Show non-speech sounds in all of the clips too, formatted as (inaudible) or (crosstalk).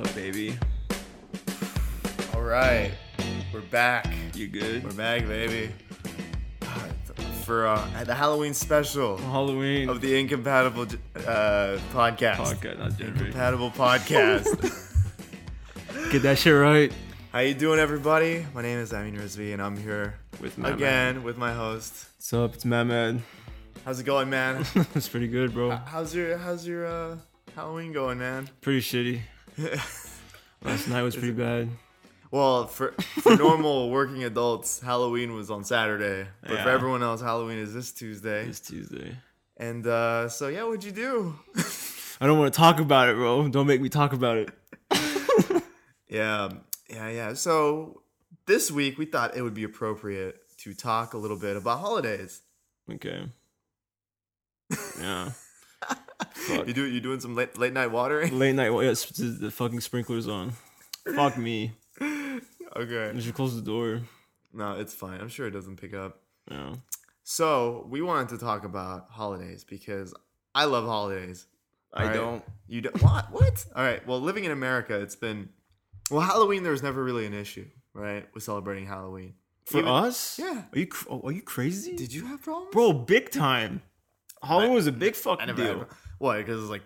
up, baby? All right, we're back. You good? We're back, baby. (sighs) For uh, the Halloween special Halloween of the Incompatible uh, podcast. podcast, not January. Incompatible podcast. (laughs) Get that shit right. How you doing, everybody? My name is Amin Rizvi, and I'm here With Matt again with my host. What's up? It's Matt Man. How's it going, man? (laughs) it's pretty good, bro. how's your How's your uh, Halloween going, man? Pretty shitty. (laughs) Last night was pretty bad. Well, for for normal (laughs) working adults, Halloween was on Saturday, but for everyone else, Halloween is this Tuesday. It's Tuesday. And uh, so yeah, what'd you do? (laughs) I don't want to talk about it, bro. Don't make me talk about it. Yeah, yeah, yeah. So this week we thought it would be appropriate to talk a little bit about holidays. Okay. Yeah. Fuck. You do you doing some late late night watering? Late night. Well, yes, the fucking sprinklers on. Fuck me. Okay. You should close the door. No, it's fine. I'm sure it doesn't pick up. Yeah. So we wanted to talk about holidays because I love holidays. I Alright? don't. You don't what? What? All right. Well, living in America, it's been well. Halloween, there was never really an issue, right, with celebrating Halloween. For Even- us? Yeah. Are you oh, are you crazy? Did you have problems, Bro, big time. Halloween was a big I fucking never deal. had. What? Because it's like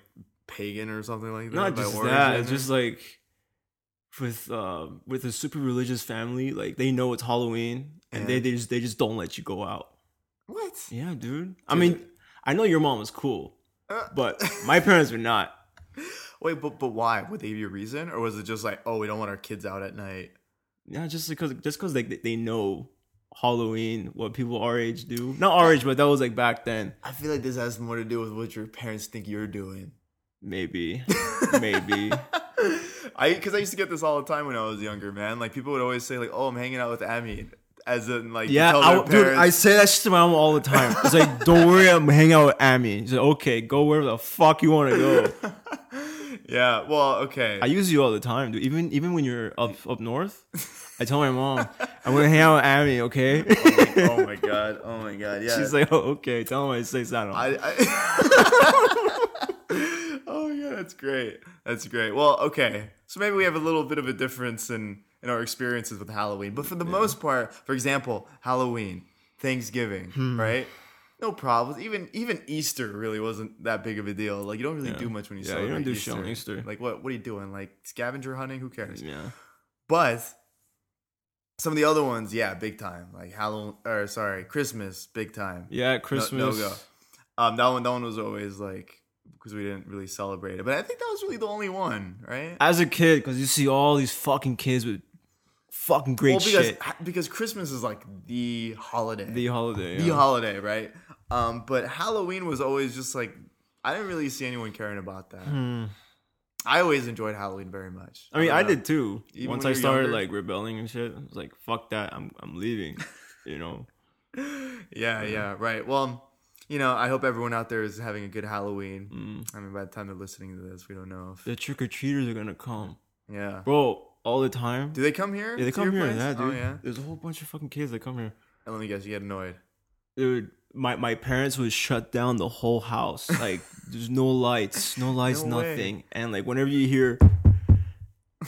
pagan or something like that. Not just that, it's just like with uh with a super religious family, like they know it's Halloween and they, Yeah. they just they just don't let you go out. what? Yeah, dude. I mean, I know your mom was cool, Uh, but my parents were not. (laughs) Wait, but but why? Would they give you a reason, or was it just like, oh, we don't want our kids out at night? Yeah, just because just because they, they know Halloween, what people our age do. Not our age, but that was like back then. I feel like this has more to do with what your parents think you're doing. Maybe, (laughs) maybe. I because I used to get this all the time when I was younger, man. Like people would always say like, "Oh, I'm hanging out with Amy," as in like Yeah, I, their dude, I say that shit to my mom all the time. It's like, don't worry, I'm hanging out with Amy. She's like, okay, go wherever the fuck you want to go. (laughs) yeah. Well, okay. I use you all the time, dude. Even even when you're up up north, I tell my mom, I'm gonna hang out with Abby. okay? oh my god. Oh my god. Yeah. She's like, oh, okay. Tell him I say Sano. I. I (laughs) oh yeah, that's great. That's great. Well, okay. So maybe we have a little bit of a difference in in our experiences with Halloween, but for the most part, for example, Halloween, Thanksgiving, Hmm. right? No problems. Even even Easter really wasn't that big of a deal. Like you don't really Yeah. do much when you Yeah, you celebrate don't do Easter. shit on Easter. Like what? What are you doing? Like scavenger hunting? Who cares? yeah. But some of the other ones, yeah, big time. Like Halloween, or sorry, Christmas, big time. Yeah, No- Christmas. No, go. Um, that one, that one was always like because we didn't really celebrate it. But I think that was really the only one, right? As a kid, because you see all these fucking kids with fucking great well, because shit. because Christmas is like the holiday, The holiday. the yeah. holiday, right? Um, but Halloween was always just like I didn't really see anyone caring about that. Hmm. I always enjoyed Halloween very much. I mean, don't I did too. Even Once I started younger? like rebelling and shit, I was like, "Fuck that! I'm I'm leaving." (laughs) You know. Yeah, yeah, right. Well, you know, I hope everyone out there is having a good Halloween. Mm. I mean, by the time they're listening to this, we don't know if The trick or treaters are gonna come, yeah. bro, all the time. Do they come here? Yeah, they come here. place? Yeah, Oh dude. yeah. There's a whole bunch of fucking kids that come here. And let me guess, you get annoyed. Dude, my, my parents would shut down the whole house. (laughs) Like, there's no lights, no lights, No way. nothing. And like, whenever you hear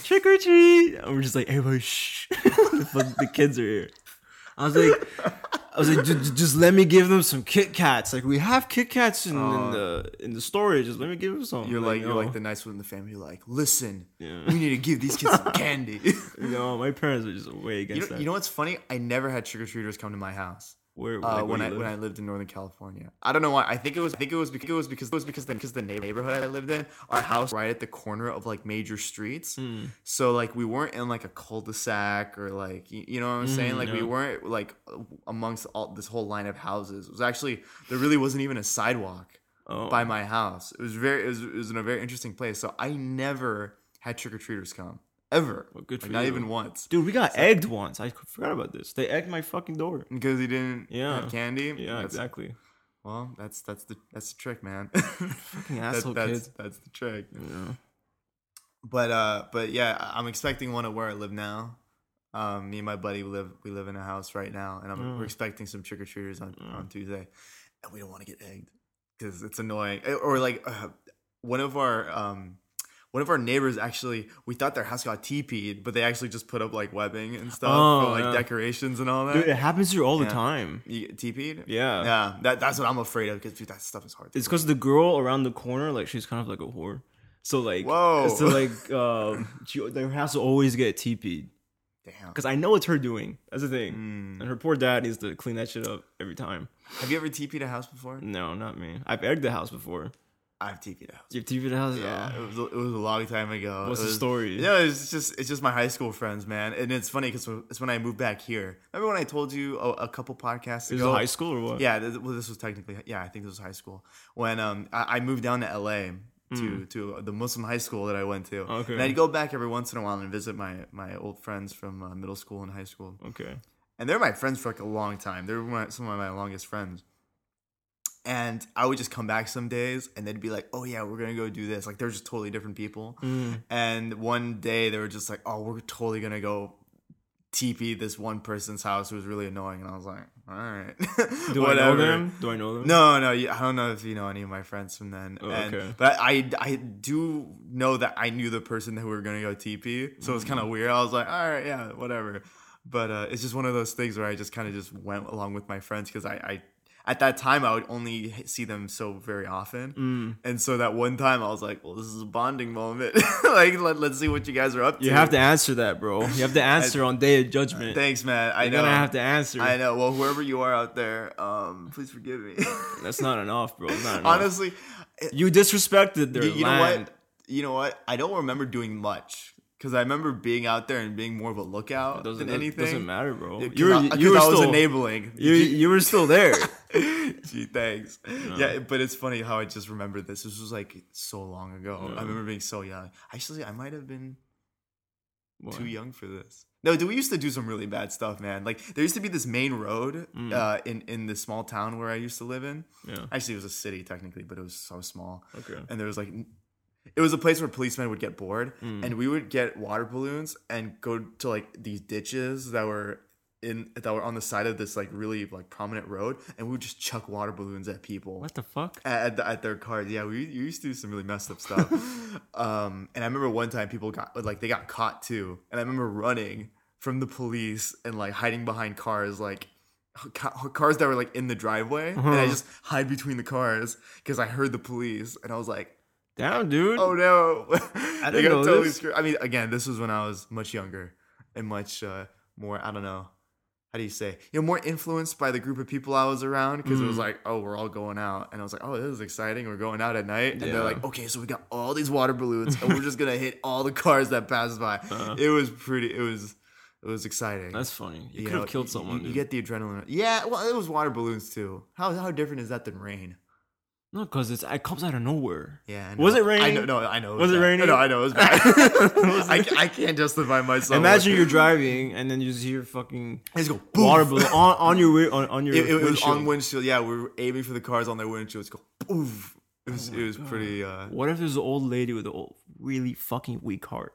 trick or treat, and we're just like, everybody, shh. (laughs) the, the kids are here. I was like, I was like, "Ju- ju- just let me give them some Kit Kats. Like, we have Kit Kats in, Oh. in the in the storage. Just let me give them some. You're like, you're no. like the nice one in the family. You're like, listen, Yeah. we need to give these kids some (laughs) candy. No, my parents are just way you, against know, that. you know what's funny? I never had trick or treaters come to my house. Where, Uh, like, when I live? when I lived in Northern California, I don't know why. I think it was I think it was because it was because it was because the, because the neighborhood I lived in, our house right at the corner of like major streets. Hmm. So like we weren't in like a cul-de-sac or like you, you know what I'm saying. Mm, Like we weren't like amongst all this whole line of houses. It was actually there really wasn't even a sidewalk oh. by my house. It was very it was, it was in a very interesting place. So I never had trick or treaters come ever. Well, good Like, for not you. even once Dude, we got egged once. I forgot about this. They egged my fucking door. because he didn't Yeah. have candy. Yeah, That's- exactly. Well, that's that's the that's the trick, man. (laughs) Fucking That- asshole that's kids. that's the trick. Yeah. But uh, but yeah, I'm expecting one at where I live now. Um, me and my buddy we live we live in a house right now, and I'm, Mm. we're expecting some trick or treaters on Mm. on Tuesday, and we don't want to get egged because it's annoying. Eh, Or like uh, one of our um, one of our neighbors actually we thought their house got TP'd, but they actually just put up like webbing and stuff Oh, for like yeah. decorations and all that. Dude, it happens here all the time. You get TP'd? Yeah. Yeah. That, that's what I'm afraid of because dude, that stuff is hard. To It's because the girl around the corner, like she's kind of like a whore. So like, Whoa. So (laughs) like, um, she their house will always get TP'd Damn. because I know it's her doing. That's the thing. Mm. And her poor dad needs to clean that shit up every time. Have you ever TP'd a house before? No, not me. I've egged the house before. I've TP'd a house. You've TP'd the house? Yeah, Oh. it was, it was a long time ago. What's It the was- story? No, it's just it's just my high school friends, man, and it's funny because it's when I moved back here. Remember when I told you a, a couple podcasts Is it ago? high school or what? Yeah, th- well, this was technically yeah, I think this was high school when um I, I moved down to LA to to the Muslim high school that I went to. Okay. and I'd go back every once in a while and visit my my old friends from uh, middle school and high school, Okay. and they're my friends for like a long time. They're my, some of my longest friends. And I would just come back some days and they'd be like, oh, yeah, we're going to go do this. Like, they're just totally different people. Mm. And one day they were just like, oh, we're totally going to go TP this one person's house who was really annoying. And I was like, all right. (laughs) Do I know them? Do I know them? No, no, I don't know if you know any of my friends from then. Oh, And- okay. But I, I do know that I knew the person that we were gonna go TP, so it was kind Mm. of weird. I was like, all right, yeah, whatever. But uh, it's just one of those things where I just kind of just went along with my friends because I, I, at that time, I would only see them so very often, Mm. and so that one time I was like, well, this is a bonding moment. (laughs) like, let, let's see what you guys are up to. You have to answer that, bro. You have to (laughs) answer on day of judgment. Thanks, man. I You're know. gonna have to answer. I know. Well, whoever you are out there, um, please forgive me. (laughs) That's not enough, bro. Not enough. Honestly, you disrespected their you, you know land. what? You know what? I don't remember doing much because I remember being out there and being more of a lookout Doesn't than anything. doesn't matter, bro. Yeah, 'cause You were I, you 'cause were I was still enabling. (laughs) you you were still there. (laughs) Gee, thanks. Yeah, but it's funny how I just remember this. This was like so long ago. I remember being so young. Actually, I might have been What? too young for this. No, dude, we used to do some really bad stuff, man. Like there used to be this main road Mm. uh, in in the small town where I used to live in. Yeah. Actually, it was a city technically, but it was so small. Okay. and there was like it was a place where policemen would get bored Mm. and we would get water balloons and go to like these ditches that were in that were on the side of this like really like prominent road and we would just chuck water balloons at people What the fuck? at, at, at their cars yeah we, we used to do some really messed up stuff (laughs) um and i remember one time people got like they got caught too and i remember running from the police and like hiding behind cars like cars that were like in the driveway and i Uh-huh. just hide between the cars because i heard the police and i was like Damn, dude. oh no (laughs) I They didn't got know totally this. screwed. i mean again this was when i was much younger and much uh, more i don't know how do you say you know more influenced by the group of people i was around because it was Mm. like oh we're all going out and i was like oh this is exciting we're going out at night and Yeah. they're like okay so we got all these water balloons (laughs) and we're just gonna hit all the cars that pass by Uh-huh. it was pretty it was it was exciting That's funny. You, You could know, have killed someone. you, you get the adrenaline yeah well it was water balloons too how, how different is that than rain no, because it's it comes out of nowhere. yeah I Was it raining? I know, no, I know. Was it bad. raining? No, I know it was bad. (laughs) (laughs) I, I can't justify myself. Imagine you're (laughs) driving and then you just hear fucking Let's go. water balloon on, on your on, on your It, it was windshield. on windshield. Yeah, we were aiming for the cars on their windshields. Go poof. It was, it was pretty. Uh, What if there's an old lady with a old, really fucking weak heart?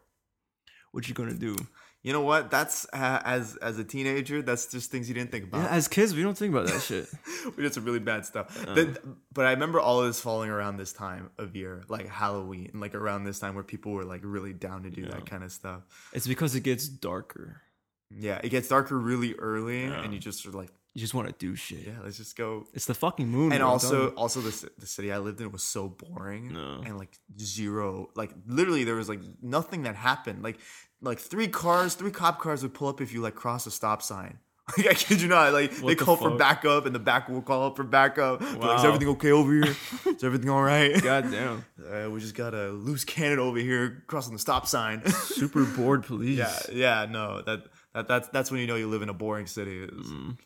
What you gonna do? You know what? That's uh, as as a teenager. That's just things you didn't think about. Yeah, as kids, we don't think about that shit. (laughs) we did some really bad stuff. Uh. But I remember all of this falling around this time of year, like Halloween, like around this time where people were like really down to do Yeah. that kind of stuff. It's because it gets darker. Yeah, it gets darker really early, Yeah. and you just are like, You just want to do shit. yeah, let's just go It's the fucking moon. and also you. also the, the city i lived in was so boring No. and like zero like literally there was like nothing that happened like like three cars three cop cars would pull up if you like cross a stop sign (laughs) like i kid you not like they the call for backup and the back will call up for backup They're like, is everything okay over here (laughs) is everything all right (laughs) God damn. uh, we just got a loose cannon over here crossing the stop sign Super bored police. yeah yeah no that, that that's that's when you know you live in a boring city Mm.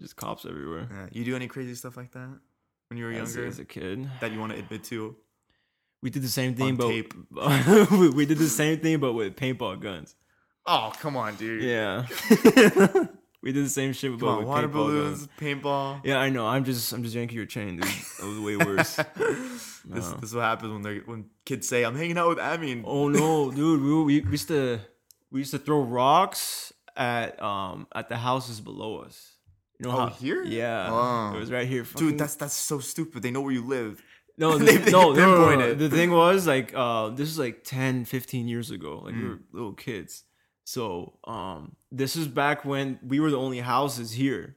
Just cops everywhere. yeah. you do any crazy stuff like that when you were As, younger as a kid, that you want to admit to we did the same thing, but tape. (laughs) we- did the same thing, but with paintball guns. Oh, come on, dude. Yeah, (laughs) we did the same shit with, Come on, with water paintball balloons, guns. paintball. Yeah, I know. I'm just I'm just yanking your chain, dude. That was way worse. (laughs) this, this is what happens when they when kids say, "I'm hanging out with Amin." oh no, dude. We, we we used to we used to throw rocks at um at the houses below us. You know Oh, how here? Yeah, Oh. it was right here. dude, that's that's so stupid. They know where you live. No, (laughs) the, They- they no, no, no, no, pinpoint no. it. The thing was like, uh, this is like 10, 15 years ago. Like we Mm. were little kids. So, um, this is back when we were the only houses here.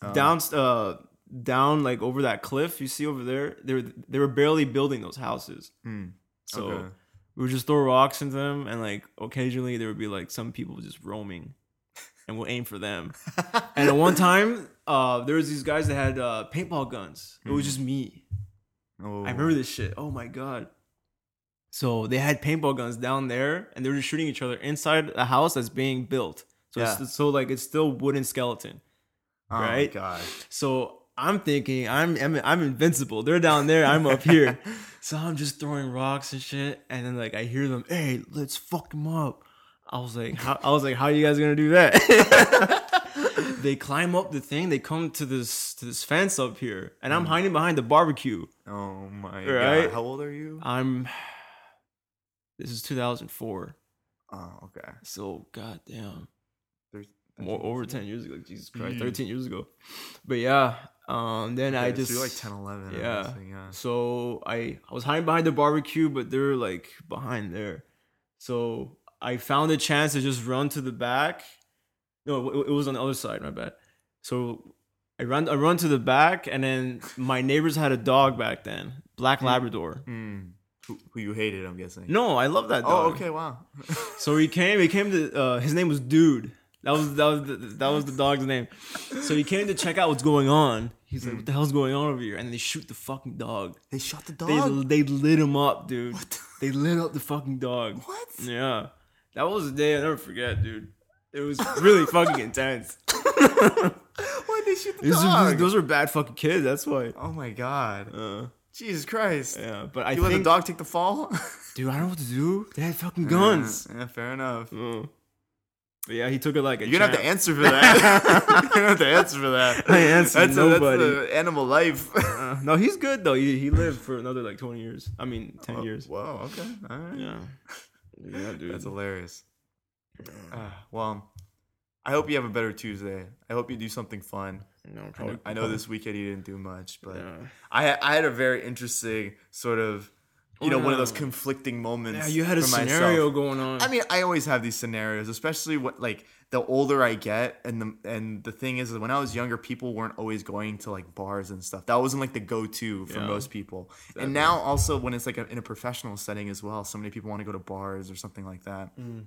Oh. Down, uh, down like over that cliff you see over there. They were they were barely building those houses. Hmm. So Okay. we would just throw rocks into them, and like occasionally there would be like some people just roaming, (laughs) and we'll aim for them. (laughs) And at one time, uh, there was these guys that had uh, paintball guns. It was Mhm. just me. Oh. I remember this shit. Oh my god. So they had paintball guns down there, and they were just shooting each other inside a house that's being built. So Yeah. it's, so like it's still wooden skeleton. Oh my right? God. So I'm thinking I'm, I'm I'm invincible. They're down there. I'm up here. (laughs) So I'm just throwing rocks and shit, and then like I hear them, "Hey, let's fuck them up." I was like, "How?" I was like, "How you guys gonna do that?" (laughs) they climb up the thing. They come to this to this fence up here, and I'm hiding behind the barbecue. Oh my Right? God. How old are you? I'm. (sighs) This is 2004, Oh, okay. so goddamn, There's more over 10 years ago. Jesus Christ, Mm. 13 years ago. But yeah, um, then I just so you're like 10, 11. Yeah. yeah. So I I was hiding behind the barbecue, but they're like behind there. So I found a chance to just run to the back. No, it, it was on the other side. My bad. So I run I run to the back, and then my neighbors had a dog back then, black Labrador. Hmm. Who, who you hated, I'm guessing. No, I love that Oh, okay. Wow. (laughs) So he came. He came to. Uh, his name was Dude. That was that was the, that was the dog's name. So he came to check out what's going on. He's like, "What the hell's going on over here?" And they shoot the fucking dog. they shot the dog. they lit him up, dude. They lit up the fucking dog. what? Yeah, that was a day I never forget, dude. It was really fucking intense. (laughs) why did they shoot the These are, dog? those are bad fucking kids. That's why. oh my God. Uh, Jesus Christ. yeah, but I you let think, the dog take the fall? (laughs) dude, I don't know what to do. They had fucking guns. Yeah, fair enough. Uh, but yeah, he took it like a. You're gonna have to champ. answer for that. (laughs) You're gonna have to answer for that. I answer that's, a, nobody. that's the animal life. Uh, no, he's good though. He, he lived for another like twenty years. I mean, ten years. Whoa. Okay. All right. Yeah, yeah, dude. That's hilarious. Uh, well, I hope you have a better Tuesday. I hope you do something fun. no, I know, I know this weekend you didn't do much, but. I had- I had a very interesting sort of, you know, one of those conflicting moments. Yeah, you had a for myself. scenario going on. I mean, I always have these scenarios, especially what like the older I get, and the and the thing is, is when I was younger, people weren't always going to like bars and stuff. That wasn't like the go to for Yeah. most people. Exactly. And now also when it's like a, in a professional setting as well, so many people want to go to bars or something like that, Mm.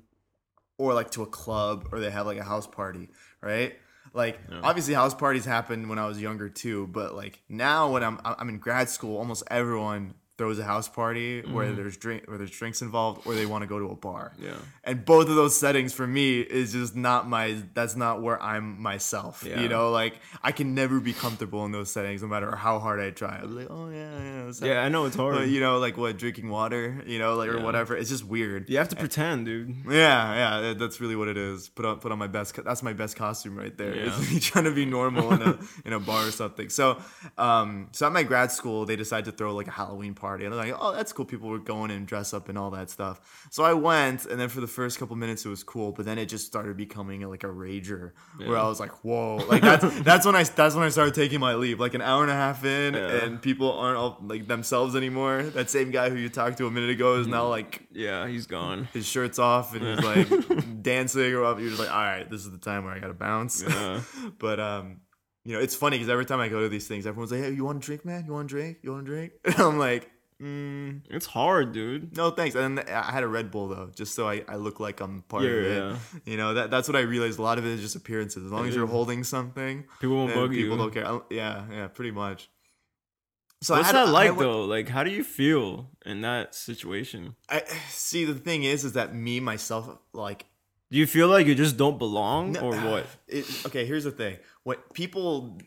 Or like to a club, or they have like a house party, right? Like Yeah. obviously house parties happened when I was younger too, but like now when I'm I'm in grad school, almost everyone throws a house party where Mhm. there's drink where there's drinks involved, or they want to go to a bar yeah, and both of those settings for me is just not my that's not where i'm myself Yeah. you know like i can never be comfortable in those settings no matter how hard i try i'm like oh yeah yeah yeah. I know it's hard. But, you know like what drinking water you know like or whatever it's just weird You have to pretend, dude. yeah, yeah, that's really what it is. Put on, put on my best. That's my best costume right there. Yeah. Is me (laughs) trying to be normal in a (laughs) in a bar or something. So, um, so at my grad school, they decided to throw like a Halloween party, and I'm like, oh, that's cool. People were going and dress up and all that stuff. So I went, and then for the first couple minutes, it was cool, but then it just started becoming like a rager, where I was like, whoa, like that's (laughs) that's when I that's when I started taking my leave. Like an hour and a half in, Yeah. and people aren't all like themselves anymore. That same guy who you talked to a minute ago is now like Yeah, he's gone. his shirt's off and he's like (laughs) dancing or whatever. You're just like, all right, this is the time where I gotta bounce. Yeah. (laughs) but um, you know, it's funny because every time I go to these things, everyone's like, hey, you want a drink, man? You want a drink? You want a drink? And I'm like, mm, It's hard, dude. no, thanks. And I had a Red Bull though, just so I, I look like I'm part of it. yeah. You know, that that's what I realized. A lot of it is just appearances. As long as you're Yeah. holding something, People won't bug people you. don't care. I- Yeah, yeah, pretty much. So I What's had- that I like went- though? Like, how do you feel in that situation? I see. The thing is, is that me myself, like Do you feel like you just don't belong, No, or what? (sighs) It, okay, here's the thing. What people,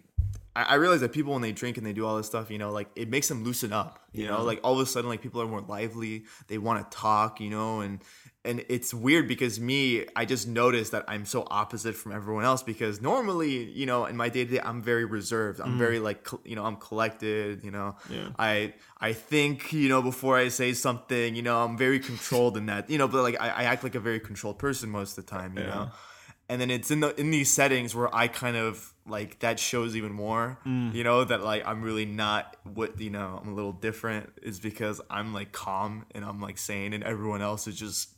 I, I realize that people when they drink and they do all this stuff, you know, like it makes them loosen up. You know, like all of a sudden, like people are more lively. They want to talk. You know, and and it's weird because me, I just noticed that I'm so opposite from everyone else because normally, you know, in my day to day, I'm very reserved. I'm mm. very like, you know, I'm collected. You know, Yeah. I I think you know before I say something. You know, I'm very controlled in that. You know, but like I, I act like a very controlled person most of the time. You Yeah. know and then it's in the in these settings where I kind of like that shows even more. Mm. You know that like I'm really not what you know I'm a little different is because I'm like calm and I'm like sane, and everyone else is just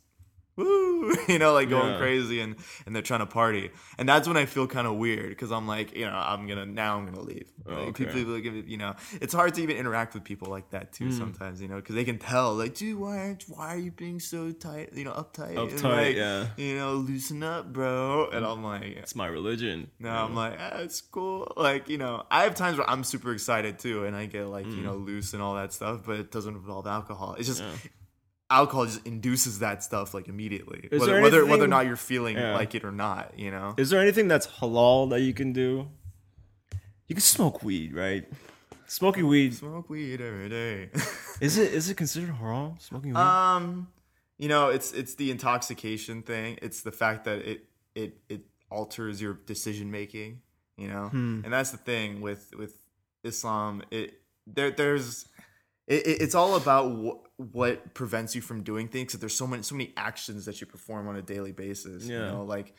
woo, (laughs) you know, like going Yeah. crazy and and they're trying to party, and that's when I feel kind of weird because I'm like, you know, I'm gonna now I'm gonna leave. Like, Oh, okay. People like, you know, it's hard to even interact with people like that Hmm. too sometimes, you know, because they can tell like, dude, why aren't why are you being so tight, you know, uptight, Uptight, like, yeah. you know, loosen up, bro, and I'm like. It's my religion. No, I'm like, ah, it's cool. Like, you know, I have times where I'm super excited too, and I get like, Mm. you know, loose and all that stuff, but it doesn't involve alcohol. It's just Yeah. Alcohol just induces that stuff like immediately, Is whether whether, whether or not you're feeling Yeah. like it or not. You know, Is there anything that's halal that you can do? You can smoke weed, right? Smoking weed smoke weed every day. (laughs) is it is it considered haram? Smoking weed? um, you know, it's it's the intoxication thing. It's the fact that it it it alters your decision making. You know, Hmm. and that's the thing with with Islam. It there there's it, it- it's all about wh- what prevents you from doing things. There's so many so many actions that you perform on a daily basis. You Yeah. know, like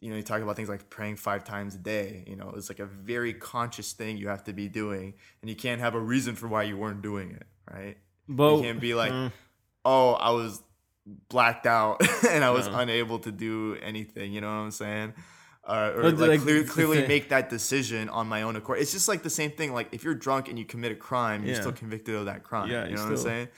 you know, you talk about things like praying five times a day. You know, it's like a very conscious thing you have to be doing, and you can't have a reason for why you weren't doing it. Right? but you can't be like, uh, oh, I was blacked out (laughs) and I was Yeah. unable to do anything. You know what I'm saying? Uh, or like, like, clear, (laughs) clearly make that decision on my own accord. It's just like the same thing. Like if you're drunk and you commit a crime, you're still convicted of that crime. Yeah, you know what I'm saying?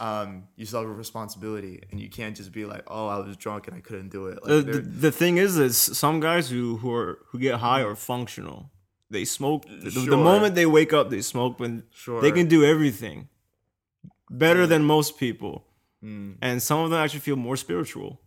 Um, you still have a responsibility, and you can't just be like, "Oh, I was drunk and I couldn't do it." Like, the, the, the thing is is some guys who who are who get high are functional. They smoke the, the moment they wake up. They smoke, when Sure. they can do everything better than most people, Mm. and some of them actually feel more spiritual.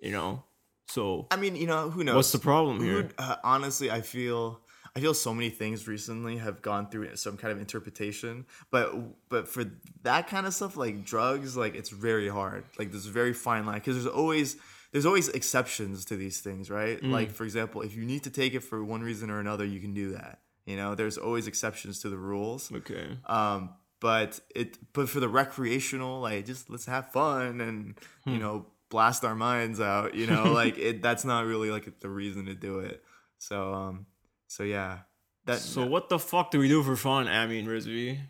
You know, so I mean, you know, who knows? what's the problem Who- here? uh, honestly, I feel I feel so many things recently have gone through some kind of interpretation, but but for that kind of stuff like drugs, like it's very hard. Like there's a very fine line because there's always there's always exceptions to these things, right? Mm. Like for example, if you need to take it for one reason or another, you can do that. You know, there's always exceptions to the rules. Okay. Um, but it but for the recreational, like just let's have fun and Hmm. you know blast our minds out. You know, (laughs) like it that's not really like the reason to do it. So um, so yeah, that So what the fuck do we do for fun, Abby and Rizvi?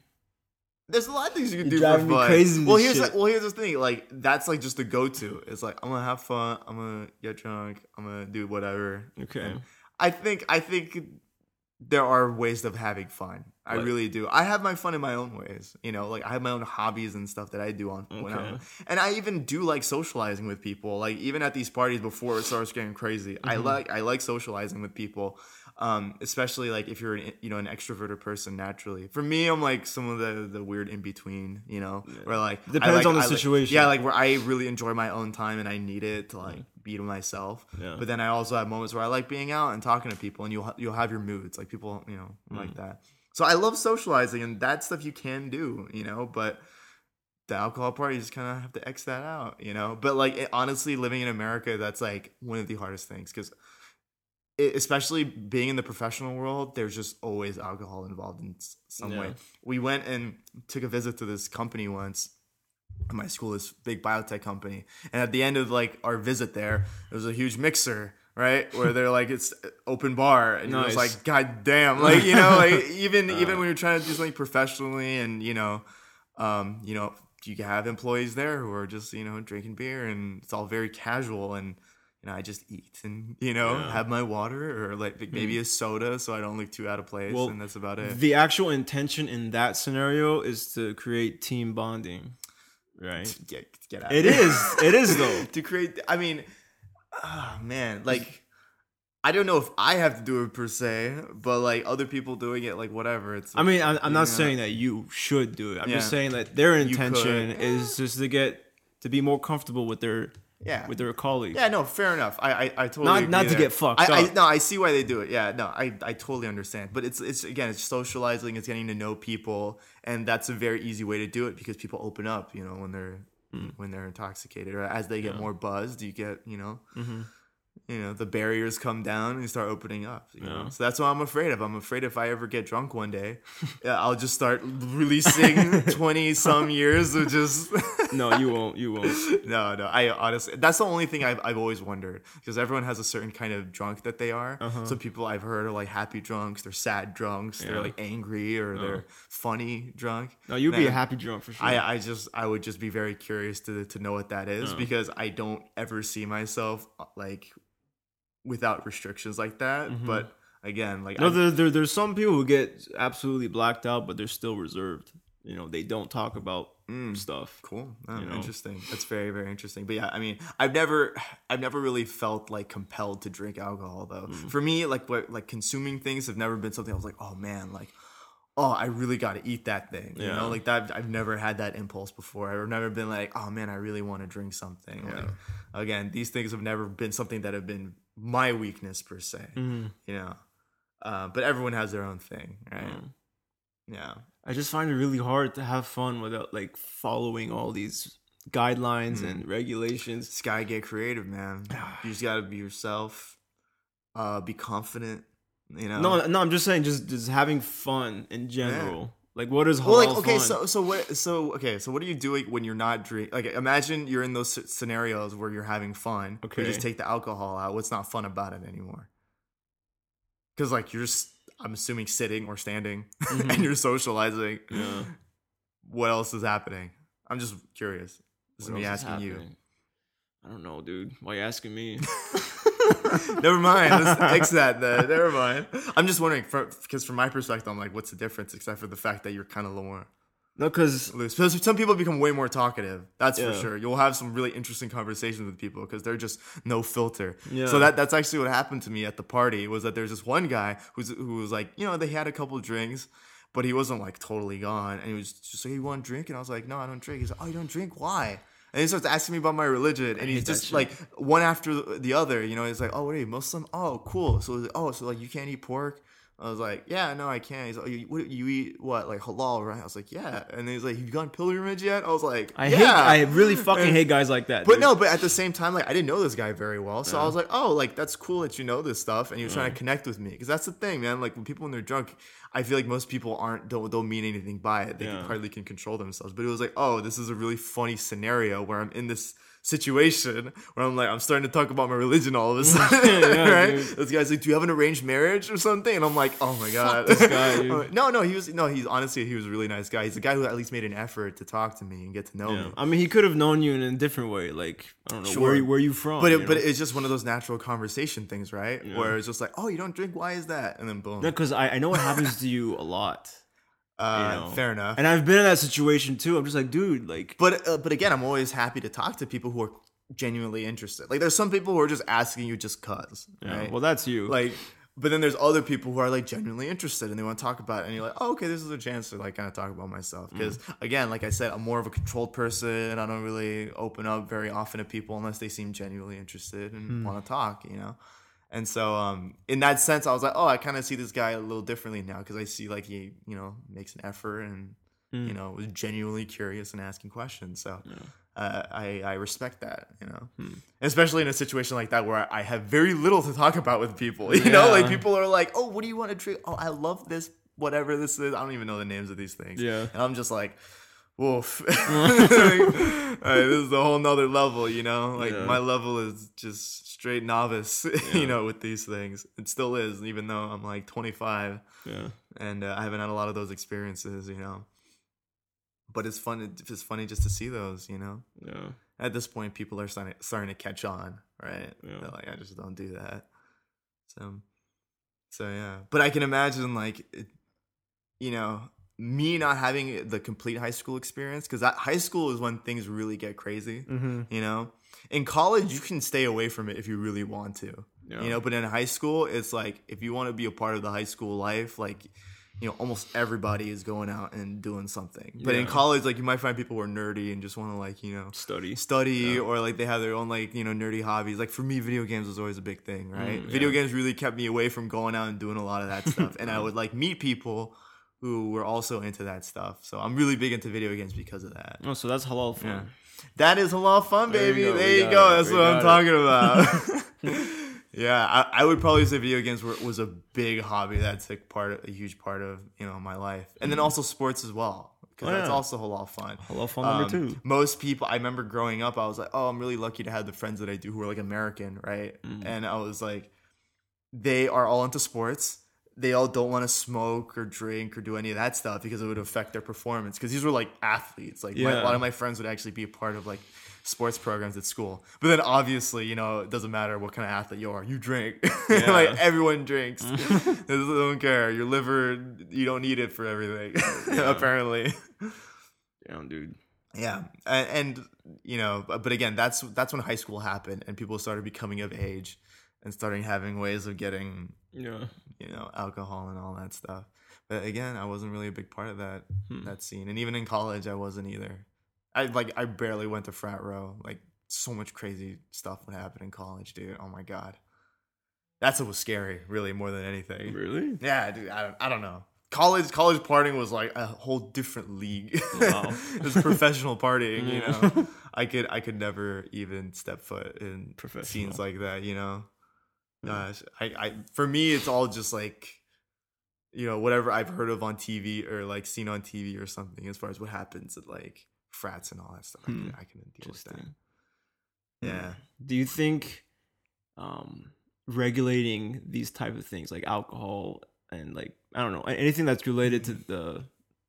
there's a lot of things you can You're do for driving me fun. crazy well, here's shit. like, well here's the thing, like that's like just the go to. It's like I'm gonna have fun. I'm gonna get drunk. I'm gonna do whatever. Okay. And I think I think there are ways of having fun. I Like- really do. I have my fun in my own ways. You know, like I have my own hobbies and stuff that I do on when I'm, Okay. and I even do like socializing with people. Like even at these parties before it starts getting crazy, I like I like socializing with people. Um, especially like if you're an, you know an extroverted person naturally. For me, I'm like some of the the weird in between. You know, where like Depends like- on the I like- situation. yeah, like where I really enjoy my own time and I need it to like be to myself. Yeah. But then I also have moments where I like being out and talking to people, and you'll you'll have your moods, like people, you know, Mm. like that. So I love socializing, and that stuff you can do, you know. But the alcohol part, you just kind of have to x that out, you know. But like it, honestly, living in America, that's like one of the hardest things because. Especially being in the professional world, there's just always alcohol involved in some Yeah. way. We went and took a visit to this company once, my school, this big biotech company. And at the end of like our visit there, there was a huge mixer, right? Where they're like it's open bar, and you're just like, God damn, like you know, (laughs) like even even when you're trying to do something professionally, and you know, um, you know, you have employees there who are just you know drinking beer, and it's all very casual and. You know, I just eat and you know Yeah. have my water or like maybe a soda, so I don't look too out of place, Well, and that's about it. The actual intention in that scenario is to create team bonding, right? (laughs) Get get out. It is. It is though. (laughs) to create i mean oh man like i don't know if i have to do it per se but like other people doing it like whatever it's I mean, I'm, I'm not Yeah. saying that you should do it. I'm just saying that their intention is just to get to be more comfortable with their yeah with their colleagues. yeah no fair enough i i, I totally Not- agree not to there. get fucked I, I no i see why they do it yeah no i i totally understand but it's it's again it's socializing it's getting to know people and that's a very easy way to do it because people open up you know when they're Hmm. when they're intoxicated or as they get more buzzed you get you know Mm-hmm. You know the barriers come down and you start opening up you know? Yeah. so that's what i'm afraid of i'm afraid if i ever get drunk one day (laughs) i'll just start releasing (laughs) 20 some years of just (laughs) no, you won't. You won't. no, no. I honestly, that's the only thing I've, I've always wondered because everyone has a certain kind of drunk that they are. Uh-huh. Some people I've heard are like happy drunks, they're sad drunks, Yeah. They're like angry or they're funny drunk. No, you'd be a happy drunk for sure. I, I just I would just be very curious to to know what that is Oh. because I don't ever see myself uh, like without restrictions like that. But again, like Mm-hmm. no, I- there, there, there's some people who get absolutely blacked out, but they're still reserved. You know, they don't talk about stuff. Cool. Oh, you know? Interesting. That's very very interesting. But yeah, I mean, I've never I've never really felt like compelled to drink alcohol though. Mm. For me, like what like consuming things have never been something I was like, oh man, like oh I really got to eat that thing. You Yeah. know, like that. I've never had that impulse before. I've never been like, oh man, I really want to drink something. Like again, these things have never been something that have been my weakness per se. Mm-hmm. You know, uh, but everyone has their own thing, right? Mm. Yeah. I just find it really hard to have fun without like following all these guidelines Mm. and regulations. Just gotta get creative, man. (sighs) You just gotta be yourself. Uh, be confident. You know. No, no, I'm just saying, just just having fun in general. Like, what is Well, like okay, fun? so so what so okay, so what are you doing when you're not drink? Like, imagine you're in those scenarios where you're having fun. Okay. You just take the alcohol out. What's not fun about it anymore? Because like you're just, I'm assuming sitting or standing, (laughs) and you're socializing. Mm-hmm. Yeah. What else is happening? I'm just curious. This What is me else is asking you. I don't know, dude. Why are you asking me? (laughs) (laughs) Never mind. Let's X (laughs) that then. Never mind. I'm just wondering, because from my perspective, I'm like, what's the difference except for the fact that you're kind of more no, because some people become way more talkative. That's for sure. You'll have some really interesting conversations with people because they're just no filter. Yeah. So that that's actually what happened to me at the party was that there's this one guy who's who was like, you know, they had a couple drinks. But he wasn't like totally gone, and he was just like, "You want to drink?" And I was like, "No, I don't drink." He's like, "Oh, you don't drink? Why?" And he starts asking me about my religion, and he's just like one after the- the other. You know, he's like, "Oh, what are you Muslim? Oh, cool. So, like, oh, so like you can't eat pork?" I was like, "Yeah, no, I can't." He's like, you, what, "You eat what? Like halal, right?" I was like, "Yeah." And he's like, "You gone pilgrimage yet?" I was like, I yeah. hate, I really fucking And- hate guys like that. But dude. no, but at the same time, like I didn't know this guy very well, so I was like, "Oh, like that's cool that you know this stuff," and you're trying to connect with me because that's the thing, man. Like when people when they're drunk, I feel like most people aren't don't don't mean anything by it. They Yeah. hardly can control themselves. But it was like, "Oh, this is a really funny scenario where I'm in this." Situation where I'm like I'm starting to talk about my religion all of a (laughs) sudden, (laughs) Yeah, right? dude. This guy's like, "Do you have an arranged marriage or something?" And I'm like, "Oh my god, this (laughs) guy, dude. no, no, he was no, he's honestly he was a really nice guy. He's a guy who at least made an effort to talk to me and get to know Yeah. me. I mean, he could have known you in a different way. Like, I don't know, Sure. where, where you from? But you but know? it's just one of those natural conversation things, right? Yeah. Where it's just like, oh, you don't drink, why is that? And then boom. No, because I, I know it happens to you a lot. Uh, you know. Fair enough. And I've been in that situation too. I'm just like, dude, like, but uh, but again, I'm always happy to talk to people who are genuinely interested. Like there's some people who are just asking you just cause, yeah, right? well, that's you. like, but then there's other people who are like genuinely interested and they want to talk about it, and you're like, oh, okay, this is a chance to like kind of talk about myself Mm. because again, like I said, I'm more of a controlled person. I don't really open up very often to people unless they seem genuinely interested and Hmm. want to talk, you know. And so, um, in that sense, I was like, oh, I kind of see this guy a little differently now because I see like he, you know, makes an effort and Hmm. you know was genuinely curious and asking questions. So. Uh, I, I respect that, you know, Hmm. especially in a situation like that where I, have very little to talk about with people. (laughs) You know, like people are like, "Oh, what do you want to drink? Oh, I love this, whatever this is. I don't even know the names of these things." Yeah. and I'm just like, "Woof." (laughs) (laughs) Right, this is a whole nother level, you know. Like Yeah. my level is just straight novice, (laughs) you know, with these things. It still is, even though I'm like 25 yeah. and uh, I haven't had a lot of those experiences, you know. But it's fun. It's funny just to see those, you know Yeah. at this point people are starting starting to catch on right Yeah. they're like i just don't do that so so yeah but i can imagine like it, you know me not having the complete high school experience because that high school is when things really get crazy Mm-hmm. you know? In college you can stay away from it if you really want to Yeah. you know? But in high school it's like if you want to be a part of the high school life like you know almost everybody is going out and doing something. But in college like you might find people who are nerdy and just want to like you know Study. study or like they have their own like you know nerdy hobbies. Like for me video games was always a big thing right? Mm, video games really kept me away from going out and doing a lot of that (laughs) stuff. And i would like meet people who were also into that stuff so i'm really big into video games because of that Oh, so that's halal fun. yeah. that is a lot of fun There you baby go, there you go that's we what i'm got talking about (laughs) (laughs) yeah I, I would probably say video games were, was a big hobby that took part of, a huge part of you know my life and then Mm. also sports as well because Oh, that's yeah. also halal fun. Halal fun number Um, two. Most people, I remember growing up, I was like, oh, I'm really lucky to have the friends that I do who are like American, right? Mm. And I was like, they are all into sports. They all don't want to smoke or drink or do any of that stuff because it would affect their performance. Because these were like athletes. Like my, a lot of my friends would actually be a part of like sports programs at school. But then obviously, you know, it doesn't matter what kind of athlete you are. You drink. (laughs) Yeah. like everyone drinks. (laughs) (laughs) they don't care. Your liver, you don't need it for everything. apparently. Damn, dude. Yeah, and, and you know, but, but again, that's that's when high school happened, and people started becoming of age, and starting having ways of getting Yeah. you know alcohol and all that stuff. But again, I wasn't really a big part of that Hmm. that scene, and even in college, I wasn't either. I like I barely went to frat row. Like so much crazy stuff would happen in college, dude. Oh my god, that's what was scary, really, more than anything. Really? Yeah, dude. I don't, I don't know. College college partying was like a whole different league. Wow. (laughs) it was professional partying. You know, (laughs) I could I could never even step foot in scenes like that. You know, Gosh, I, I for me it's all just like, you know, whatever I've heard of on TV or like seen on TV or something. As far as what happens at like frats and all that stuff, I, Hmm. can, I can deal with that. Yeah. Do you think um, regulating these type of things like alcohol and like I don't know anything that's related to the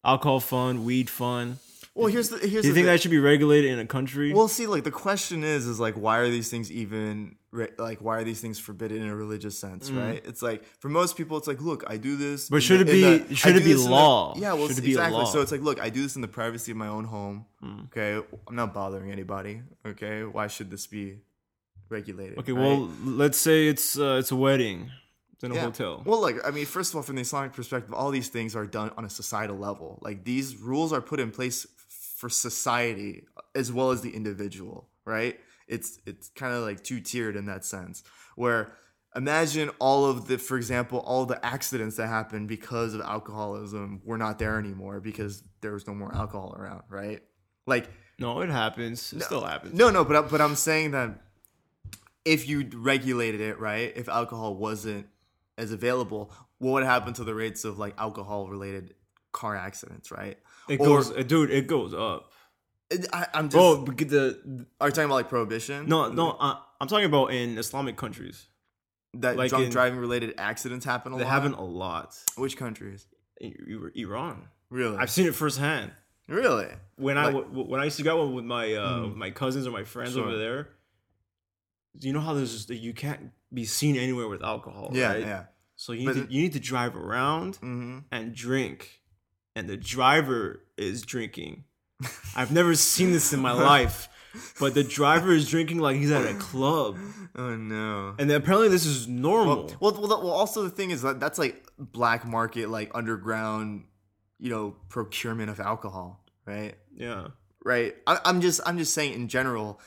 alcohol fund, weed fund? Well, here's the here's Do you think thing. that should be regulated in a country? Well, see, like the question is, is like, why are these things even like, why are these things forbidden in a religious sense, right? It's like for most people, it's like, look, I do this, Mm. But should the- it be- the- should I it be in the- law? yeah, well, Should it s- be exactly. law? So it's like, look, I do this in the privacy of my own home. Mm. Okay, I'm not bothering anybody. Okay, why should this be regulated? okay, right? well, let's say it's uh, it's a wedding. In a Yeah. hotel. Well, like I mean, first of all, from the Islamic perspective, all these things are done on a societal level. Like these rules are put in place for society as well as the individual, right? It's it's kind of like two tiered in that sense. Where imagine all of the, for example, all the accidents that happen because of alcoholism were not there anymore because there was no more alcohol around, right? Like no, it happens. It still happens. no, no, but but I'm saying that if you regulated it right, if alcohol wasn't as available, what would happen to the rates of like alcohol related car accidents, right? It Or- goes, uh, dude. It goes up. It- I, I'm just. Because the are you talking about like prohibition? no, no. Uh, I'm talking about in Islamic countries. that like drunk in- driving related accidents happen a They lot. happen a lot. Which countries? I- Iran. Really? I've seen it firsthand. really? when I Like- w- when I used to go out with my uh, Mm. my cousins or my friends Sure. over there, you know how there's just, you can't be seen anywhere with alcohol. Yeah, right? yeah. So you But need to, you need to drive around Mm-hmm. and drink, and the driver is drinking. I've never seen this in my life, but the driver is drinking like he's at a club, Oh no. and then apparently this is normal. Well, well, well, well, also the thing is that that's like black market, like underground, you know, procurement of alcohol, right? yeah, Right. I, I'm just, I'm just saying in general,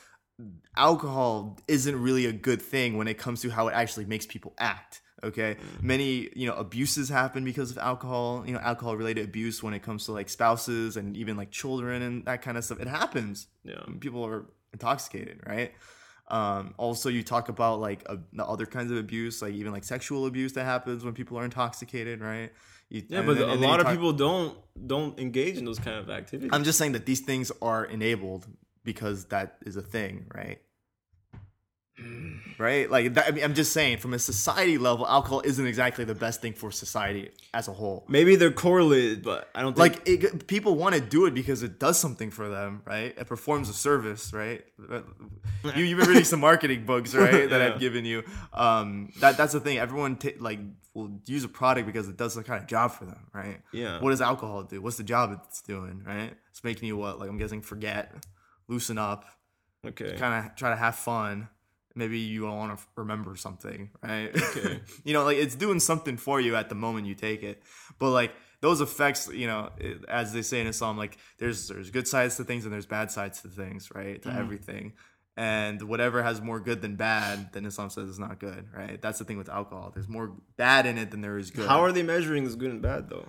alcohol isn't really a good thing when it comes to how it actually makes people act. Okay, many you know abuses happen because of alcohol. You know, alcohol related abuse when it comes to like spouses and even like children and that kind of stuff. It happens yeah. people are intoxicated, right? Um, also, you talk about like uh, the other kinds of abuse, like even like sexual abuse that happens when people are intoxicated, right? You, Yeah, but then- a lot of talk- people don't don't engage in those kind of activities. I'm just saying that these things are enabled because that is a thing, right? Right? Like that, I mean, I'm just saying, from a society level, alcohol isn't exactly the best thing for society as a whole. Maybe they're correlated, but I don't think like it, people want to do it because it does something for them, right? It performs a service, right? You you've been reading some marketing books, right? (laughs) That Yeah. I've given you. Um, that that's the thing. Everyone ta like will use a product because it does some kind of job for them, right? Yeah. What does alcohol do? What's the job it's doing, right? It's making you what? Like I'm guessing forget, loosen up, okay. kind of try to have fun. Maybe you want to remember something, right? Okay. (laughs) you know, like it's doing something for you at the moment you take it. But like those effects, you know, as they say in Islam, like there's there's good sides to things and there's bad sides to things, right? To mm-hmm. everything. And whatever has more good than bad, then Islam says is not good, right? That's the thing with alcohol. There's more bad in it than there is good. How are they measuring this good and bad though?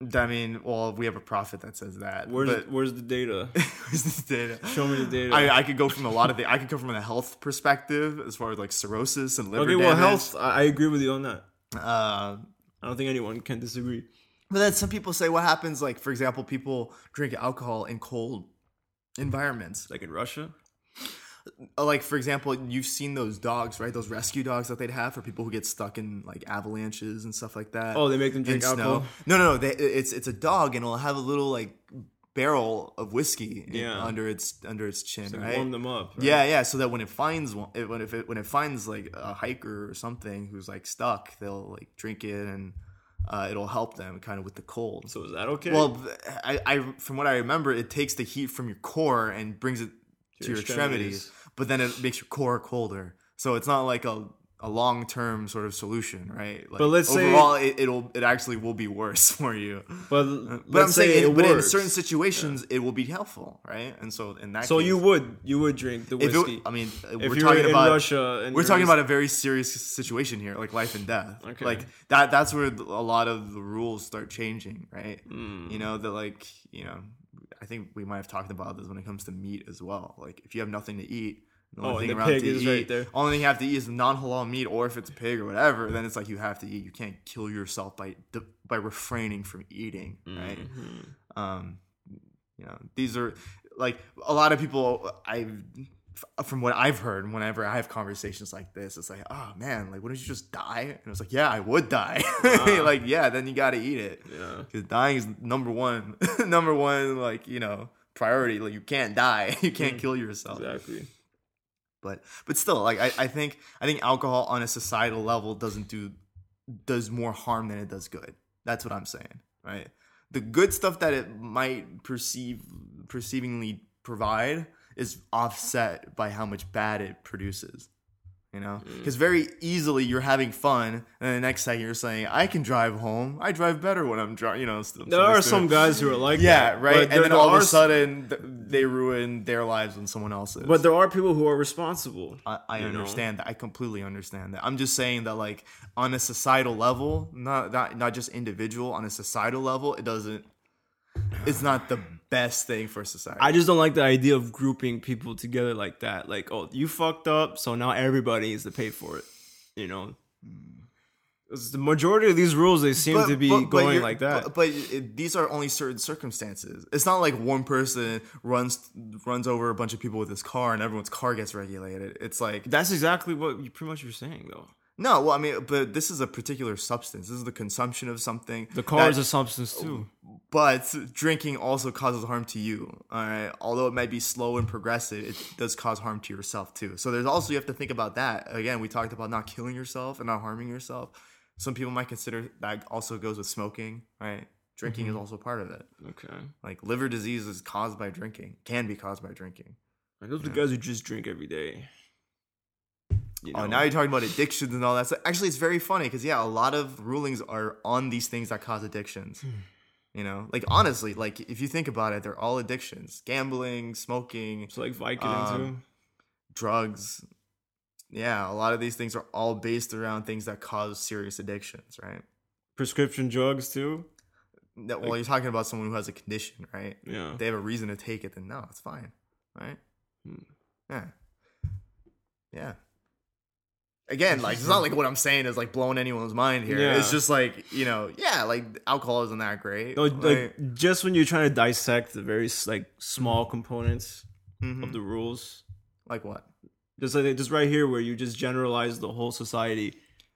I mean, well, we have a prophet that says that. Where's but where's the data? (laughs) where's this data? Show me the data. I, I could go from a lot of the. I could go from a health perspective as far as like cirrhosis and liver okay, well, health. I I agree with you on that. Uh, I don't think anyone can disagree. But then some people say what happens, like for example, people drink alcohol in cold environments. Like in Russia. Uh, Like for example, you've seen those dogs, right? Those rescue dogs that they'd have for people who get stuck in like avalanches and stuff like that. Oh, they make them drink in alcohol. No, no, no. They, it's it's a dog, and it'll have a little like barrel of whiskey in- Yeah. under its under its chin, Like, right? Warm them up. right? Yeah, yeah. So that when it finds one, it, when if it, when it finds like a hiker or something who's like stuck, they'll like drink it and uh, it'll help them kind of with the cold. So is that okay? Well, I, I from what I remember, it takes the heat from your core and brings it to, your your extremities, but then it makes your core colder. So it's not like a a long term sort of solution, right? Like, But let's say- overall, it, it'll it actually will be worse (laughs) for you. but But let's I'm say saying, it but in certain situations, it will be helpful, right? And so in that, So case, you would you would drink the whiskey it, I mean, if we're talking in about Russia and we're talking about a very serious situation here, like life and death. Okay. Like that. That's where a lot of the rules start changing, right? Mm. You know that, like you know, I think we might have talked about this when it comes to meat as well. Like if you have nothing to eat. The Oh, only and thing the around pig to is eat, right there. Only thing you have to eat is non-halal meat, or if it's a pig or whatever, then it's like you have to eat. You can't kill yourself by by refraining from eating, right? Mm-hmm. um you know these are like a lot of people i from what i've heard whenever i have conversations like this it's like oh man like wouldn't you just die? And it's like yeah i would die. (laughs) Like yeah then you gotta eat it. Yeah. because dying is number one (laughs) number one like you know priority. Like you can't die. (laughs) You can't mm. kill yourself. Exactly. but but still like I, I think i think alcohol on a societal level doesn't do does more harm than it does good. That's what i'm saying right? The good stuff that it might perceive perceivingly provide is offset by how much bad it produces you know Mm. because very easily you're having fun and the next second you're saying i can drive home i drive better when i'm driving you know st- There are st- some guys who are like that. yeah that, right and then all of a sudden th- they ruin their lives when someone else's but there are people who are responsible. I, I you know? understand that. I completely understand that. I'm just saying that, like, on a societal level, not not not just individual, on a societal level, it doesn't. It's not the best thing for society. I just don't like the idea of grouping people together like that. Like, oh, you fucked up, so now everybody needs to pay for it. You know, hmm. the majority of these rules they seem to be going you're- like that. But, but it, these are only certain circumstances. It's not like one person runs runs over a bunch of people with his car and everyone's car gets regulated. It's like That's exactly what you pretty much you're saying, though. No, well, I mean, but this is a particular substance. This is the consumption of something. The car is a substance too. but drinking also causes harm to you all right although it might be slow and progressive it does cause harm to yourself too so there's also you have to think about that again we talked about not killing yourself and not harming yourself some people might consider that also goes with smoking right drinking Mm-hmm. is also part of it Okay, like liver disease is caused by drinking can be caused by drinking like those are the guys who just drink every day. You Oh, now you're talking about addictions and all that. So actually, it's very funny because yeah, a lot of rulings are on these things that cause addictions. Hmm. You know, like honestly, like if you think about it, they're all addictions: gambling, smoking, it's like Vicodin Um, drugs. Yeah, a lot of these things are all based around things that cause serious addictions, right? Prescription drugs too. That, well, you're talking about someone who has a condition, right? Yeah. If they have a reason to take it, then no, it's fine, right? Hmm. Yeah, yeah. Again, like it's not like what I'm saying is like blowing anyone's mind here. Yeah. It's just like you know, yeah, like alcohol isn't that great. No, Like, like just when you're trying to dissect the very like small components mhm. of the rules, like what? just like just right here where you just generalize the whole society.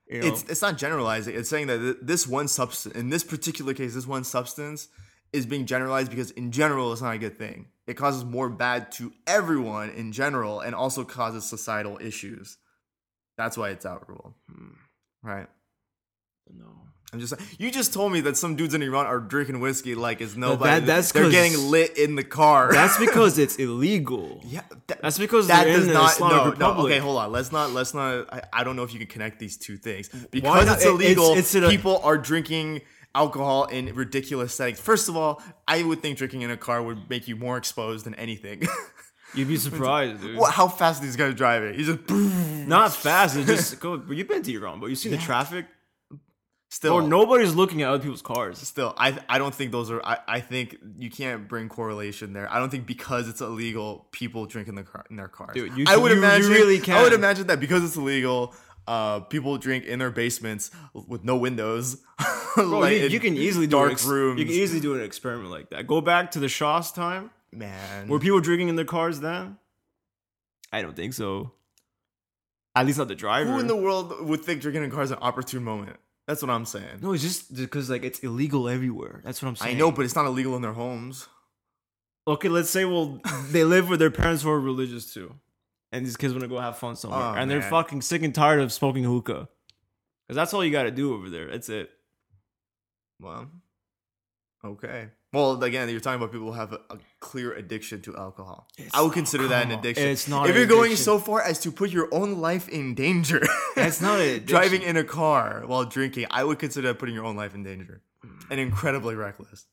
You know, It's it's not generalizing. It's saying that th- this one substance, in this particular case, this one substance is being generalized because in general it's not a good thing. It causes more bad to everyone in general, and also causes societal issues. That's why it's out rule, Hmm. right? no. I'm just you just told me that some dudes in Iran are drinking whiskey like it's nobody. that- that's they're getting lit in the car. That's (laughs) because it's illegal. yeah. that- That's because that does not. No, no. Okay, hold on. Let's not. Let's not. I, I don't know if you can connect these two things because it's illegal. it's- it's in a- people are drinking alcohol in ridiculous settings. First of all, I would think drinking in a car would make you more exposed than anything. (laughs) You'd be surprised, dude. what, how fast these guys driving? He's just Not fast. It just (laughs) go. But you've been to Iran, but you seen the traffic. still. Or nobody's looking at other people's cars. Still, I I don't think those are. I, I think you can't bring correlation there. I don't think because it's illegal, people drink in the car in their cars. Dude, you- I would you- you imagine really I can. would imagine that because it's illegal, Uh, people drink in their basements with no windows. Bro, (laughs) Like, you, you can easily do dark an ex- rooms. You can easily do an experiment like that. Go back to the Shah's time. Man, Were people drinking in their cars then? I don't think so. At least not the driver. who in the world would think drinking in cars is an opportune moment? That's what I'm saying. no, it's just because like it's illegal everywhere. That's what I'm saying. I know, but it's not illegal in their homes. okay, let's say well (laughs) they live with their parents who are religious too, and these kids want to go have fun somewhere, Oh, and they're fucking sick and tired of smoking hookah. Because that's all you got to do over there. That's it. Well, okay. Well, again, you're talking about people who have a, a clear addiction to alcohol. It's I would consider that an addiction. It's not If you're going addiction. so far as to put your own life in danger, (laughs) That's not addiction. driving in a car while drinking, I would consider that putting your own life in danger and hmm. incredibly reckless.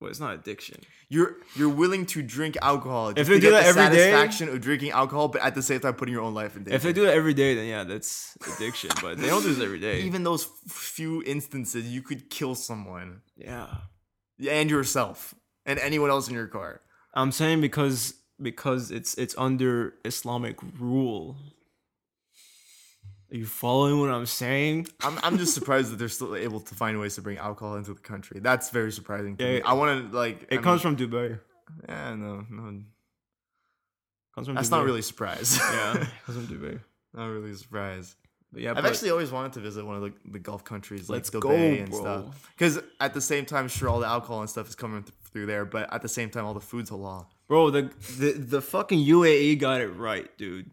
Well, it's not addiction. You're you're willing to drink alcohol If they do get that the every day- satisfaction of drinking alcohol, but at the same time putting your own life in danger. If they do that every day, then yeah, that's addiction. but they don't do this every day. even those few instances, you could kill someone yeah. And yourself and anyone else in your car. I'm saying because because it's it's under Islamic rule. Are you following what I'm saying? I'm, I'm just surprised that they're still able to find ways to bring alcohol into the country. That's very surprising to Yeah, me. I want to like. It I comes mean, from Dubai. Yeah, no, no. Comes from That's Dubai. not really a surprise. Yeah, (laughs) it comes from Dubai. not really a surprise. But yeah, I've but actually always wanted to visit one of the, the Gulf countries like Let's Dubai go, and bro. stuff. Because at the same time, sure, all the alcohol and stuff is coming th- through there, but at the same time, all the food's halal. bro, the the the fucking UAE got it right, dude.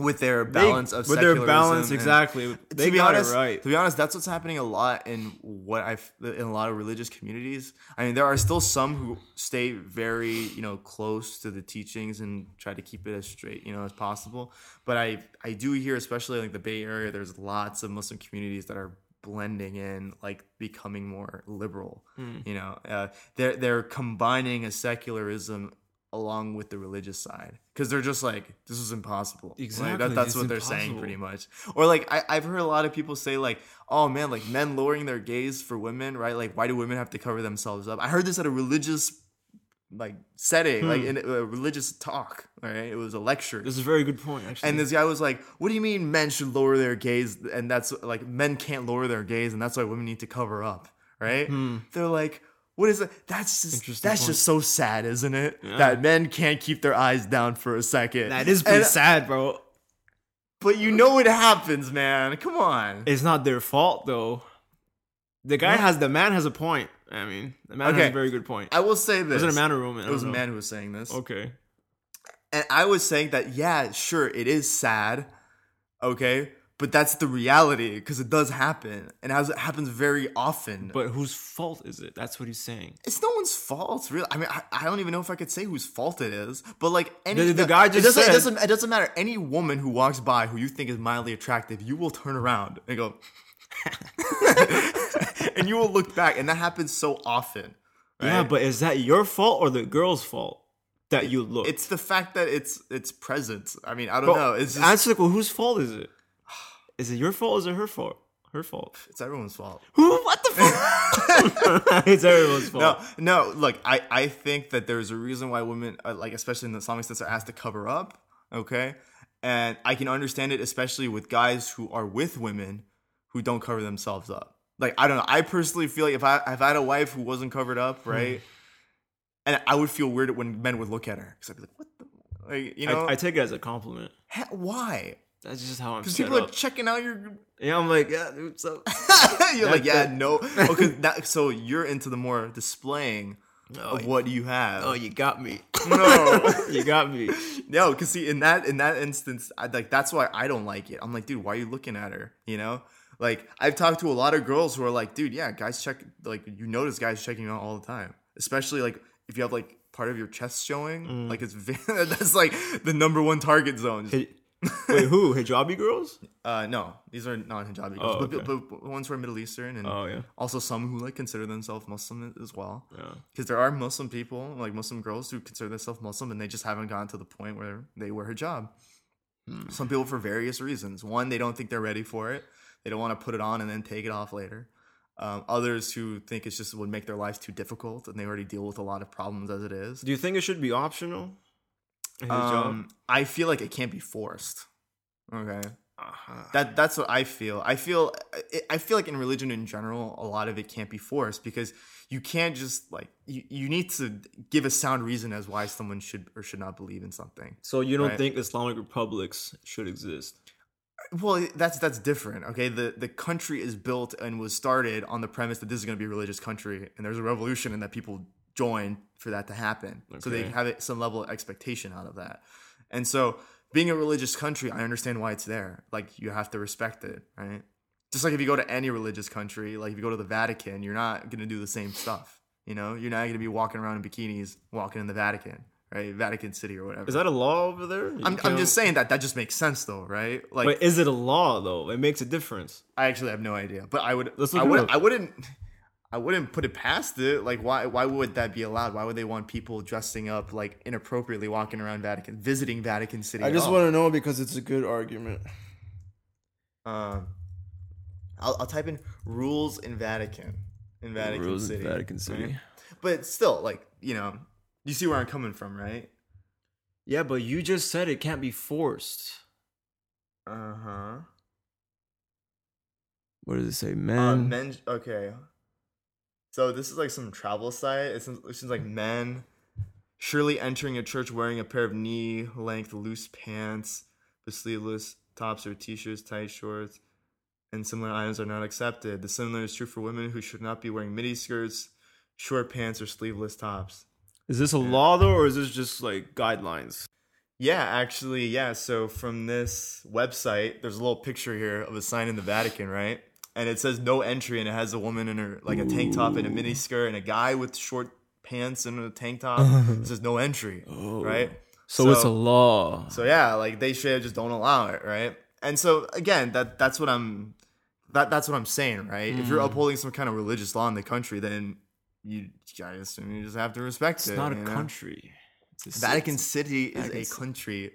With their They- balance of with their balance, exactly. They to be got honest, it right. To be honest, that's what's happening a lot in what I've in a lot of religious communities. I mean, there are still some who stay very, you know, close to the teachings and try to keep it as straight, you know, as possible. But I I do hear, especially like the Bay Area, there's lots of Muslim communities that are blending in, like becoming more liberal. Hmm. You know, uh, they're they're combining a secularism along with the religious side because they're just like this is impossible. Like, Exactly, that, that's it's what they're saying pretty much. Or like I, i've heard a lot of people say like oh man like men lowering their gaze for women right? Like why do women have to cover themselves up? I heard this at a religious like setting like hmm. in a religious talk Right, it was a lecture. This is a very good point, actually. and this guy was like, "What do you mean men should lower their gaze?" And that's like men can't lower their gaze, and that's why women need to cover up, right? Hmm. They're like, "What is it? That's just. Interesting that's point. just so sad, isn't it? That men can't keep their eyes down for a second. that is pretty And- uh, sad, bro. But you know it happens, man. Come on. It's not their fault though. The guy has the man has a point. I mean, the man has a very good point. I will say this. Was it a man or a woman? It was a man who was saying this. Okay. And I was saying that, yeah, sure, it is sad, okay, but that's the reality because it does happen, and as it happens very often. But whose fault is it? That's what he's saying. it's no one's fault, really. I mean, I, I don't even know if I could say whose fault it is, but like any The- the guy it just doesn't, said- it doesn't it doesn't matter. Any woman who walks by who you think is mildly attractive, you will turn around and go, (laughs) and you will look back, and that happens so often. Yeah, but is that your fault or the girl's fault that you look? it's the fact that it's it's present. I mean, I don't Bro, know. It's just answer like well, whose fault is it? Is it your fault? Or is it her fault? Her fault. it's everyone's fault. Who? What the fuck? (laughs) it's everyone's fault. No, no. Look, I, I think that there's a reason why women, uh, like especially in the Islamic sense, are asked to cover up. Okay, and I can understand it, especially with guys who are with women who don't cover themselves up. Like I don't know. I personally feel like if I if I had a wife who wasn't covered up, Hmm. right, and I would feel weird when men would look at her because I'd be like, what the, like you know, I, I take it as a compliment. Ha- why? That's just how I'm Because people are checking out your yeah, I'm like, yeah, dude, so. (laughs) you're like, yeah, no. (laughs) Okay, that, so you're into the more displaying Oh, of what you have. oh, you got me. (laughs) no, you got me. no, because see, in that in that instance, I, like that's why I don't like it. I'm like, dude, why are you looking at her? You know, like I've talked to a lot of girls who are like, dude, yeah, guys check, like you notice guys checking out all the time, especially like if you have like part of your chest showing, Mm. like it's that's like the number one target zone. Wait, who? Hijabi girls? Uh, no, these are non-hijabi girls, Oh, but, okay. but, but ones who are Middle Eastern and Oh yeah, also some who like consider themselves Muslim as well. yeah. Because there are Muslim people, like Muslim girls, who consider themselves Muslim, and they just haven't gotten to the point where they wear hijab. Some people for various reasons. One, they don't think they're ready for it. They don't want to put it on and then take it off later. Um, others who think it's just would make their lives too difficult, and they already deal with a lot of problems as it is. Do you think it should be optional? Um, I feel like it can't be forced. Okay. Uh-huh. That that's what I feel. I feel I feel like in religion in general, a lot of it can't be forced because you can't just like you, you need to give a sound reason as why someone should or should not believe in something. So you don't Right. think Islamic republics should exist? Well, that's that's different. Okay, the the country is built and was started on the premise that this is going to be a religious country, and there's a revolution, and that people join for that to happen. So they have some level of expectation out of that. And so, being a religious country, I understand why it's there. Like you have to respect it, right? Just like if you go to any religious country, like if you go to the Vatican, you're not going to do the same stuff. You know, you're not going to be walking around in bikinis, walking in the Vatican, right? Vatican City or whatever. Is that a law over there? I'm, I'm just saying that that just makes sense though, right? Like But is it a law though? It makes a difference. I actually have no idea, but I would. Let's I look it would. I wouldn't. I wouldn't put it past it. Like, why? Why would that be allowed? Why would they want people dressing up like inappropriately, walking around Vatican, visiting Vatican City? I just want to know because it's a good argument. Um, I'll, I'll type in rules in Vatican in Vatican Rules in City. Vatican City. right? But still, like you know, you see where I'm coming from, right? Yeah, but you just said it can't be forced. Uh huh. What does it say, Uh, man? men. Okay. So this is like some travel site. It seems, it seems like men surely entering a church wearing a pair of knee-length loose pants, with sleeveless tops or t-shirts, tight shorts, and similar items are not accepted. The similar is true for women who should not be wearing midi skirts, short pants, or sleeveless tops. Is this a law though, or is this just like guidelines? Yeah, actually, yeah. So from this website, there's a little picture here of a sign in the Vatican, right? And it says no entry, and it has a woman in her like a tank top and a mini skirt, and a guy with short pants and a tank top. it (laughs) says no entry, right? So, it's a law. So yeah, like they should just don't allow it, right? And so again, that that's what I'm that that's what I'm saying, right? If Mm. you're upholding some kind of religious law in the country, then you I assume you just have to respect It's it. It's not a know? country. It's a Vatican city. Is Vatican a country.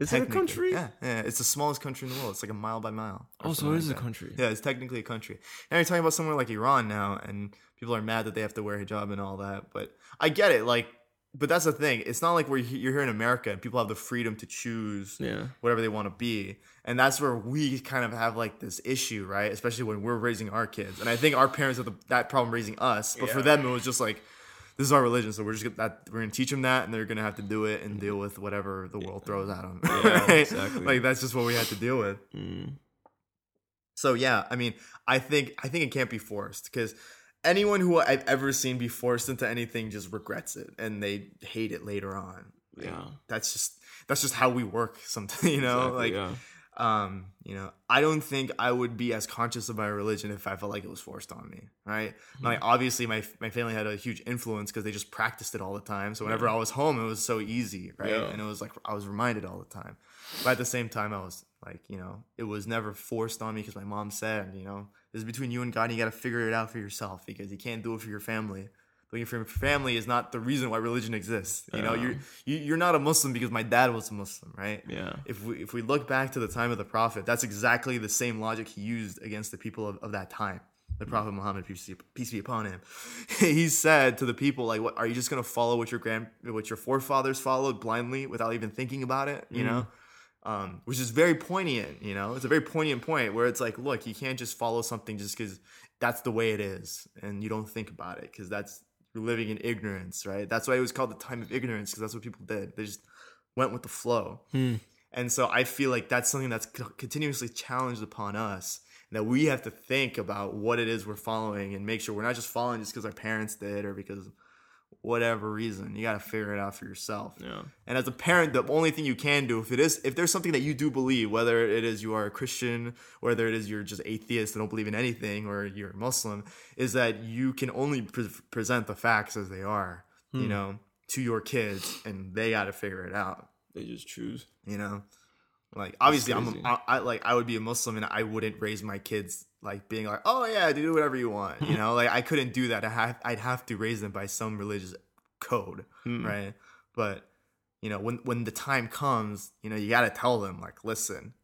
Is it a country? Yeah, yeah. It's the smallest country in the world. It's like a mile by mile. Oh, so it is like a country. Yeah, it's technically a country. Now you're talking about somewhere like Iran now, and people are mad that they have to wear hijab and all that. But I get it. Like, but that's the thing. It's not like we're you're here in America and people have the freedom to choose Yeah. whatever they want to be, and that's where we kind of have like this issue, right? Especially when we're raising our kids, and I think our parents have the, that problem raising us. But for them, it was just like. This is our religion, so we're just gonna, that we're gonna teach them that, and they're gonna have to do it and deal with whatever the world throws at them. Yeah, (laughs) exactly. Like that's just what we had to deal with. Mm. So yeah, I mean, I think I think it can't be forced because anyone who I've ever seen be forced into anything just regrets it and they hate it later on. Like, Yeah. that's just that's just how we work. Sometimes (laughs) you know, Exactly, like yeah. Um, you know, I don't think I would be as conscious of my religion if I felt like it was forced on me, right? Like obviously my my family had a huge influence because they just practiced it all the time. So whenever I was home, it was so easy, right? Yeah. And it was like I was reminded all the time. But at the same time, I was like, you know, it was never forced on me because my mom said, you know, this is between you and God. And you got to figure it out for yourself because you can't do it for your family. It for your family is not the reason why religion exists. You know, Yeah. you're you, you're not a Muslim because my dad was a Muslim, right? Yeah. if we if we look back to the time of the prophet, that's exactly the same logic he used against the people of, of that time. The prophet Muhammad, peace be, peace be upon him, (laughs) he said to the people, like, "What are you just gonna follow what your grand what your forefathers followed blindly without even thinking about it?" You know, um, which is very poignant. You know, it's a very poignant point where it's like, look, you can't just follow something just because that's the way it is, and you don't think about it because that's you're living in ignorance, right? That's why it was called the time of ignorance because that's what people did. They just went with the flow. Hmm. And so I feel like that's something that's continuously challenged upon us that we have to think about what it is we're following and make sure we're not just following just because our parents did or because whatever reason. You got to figure it out for yourself. Yeah. And as a parent, the only thing you can do if it is if there's something that you do believe, whether it is you are a Christian, whether it is you're just atheist and don't believe in anything, or you're a Muslim, is that you can only pre- present the facts as they are, you hmm. know, to your kids, and they got to figure it out. They just choose. You know, like obviously I'm I, I like I would be a Muslim and I wouldn't raise my kids like being like, oh yeah, do whatever you want. You know, (laughs) like I couldn't do that. I have I'd have to raise them by some religious code, Hmm. right? But you know, when when the time comes, you know, you got to tell them like, listen,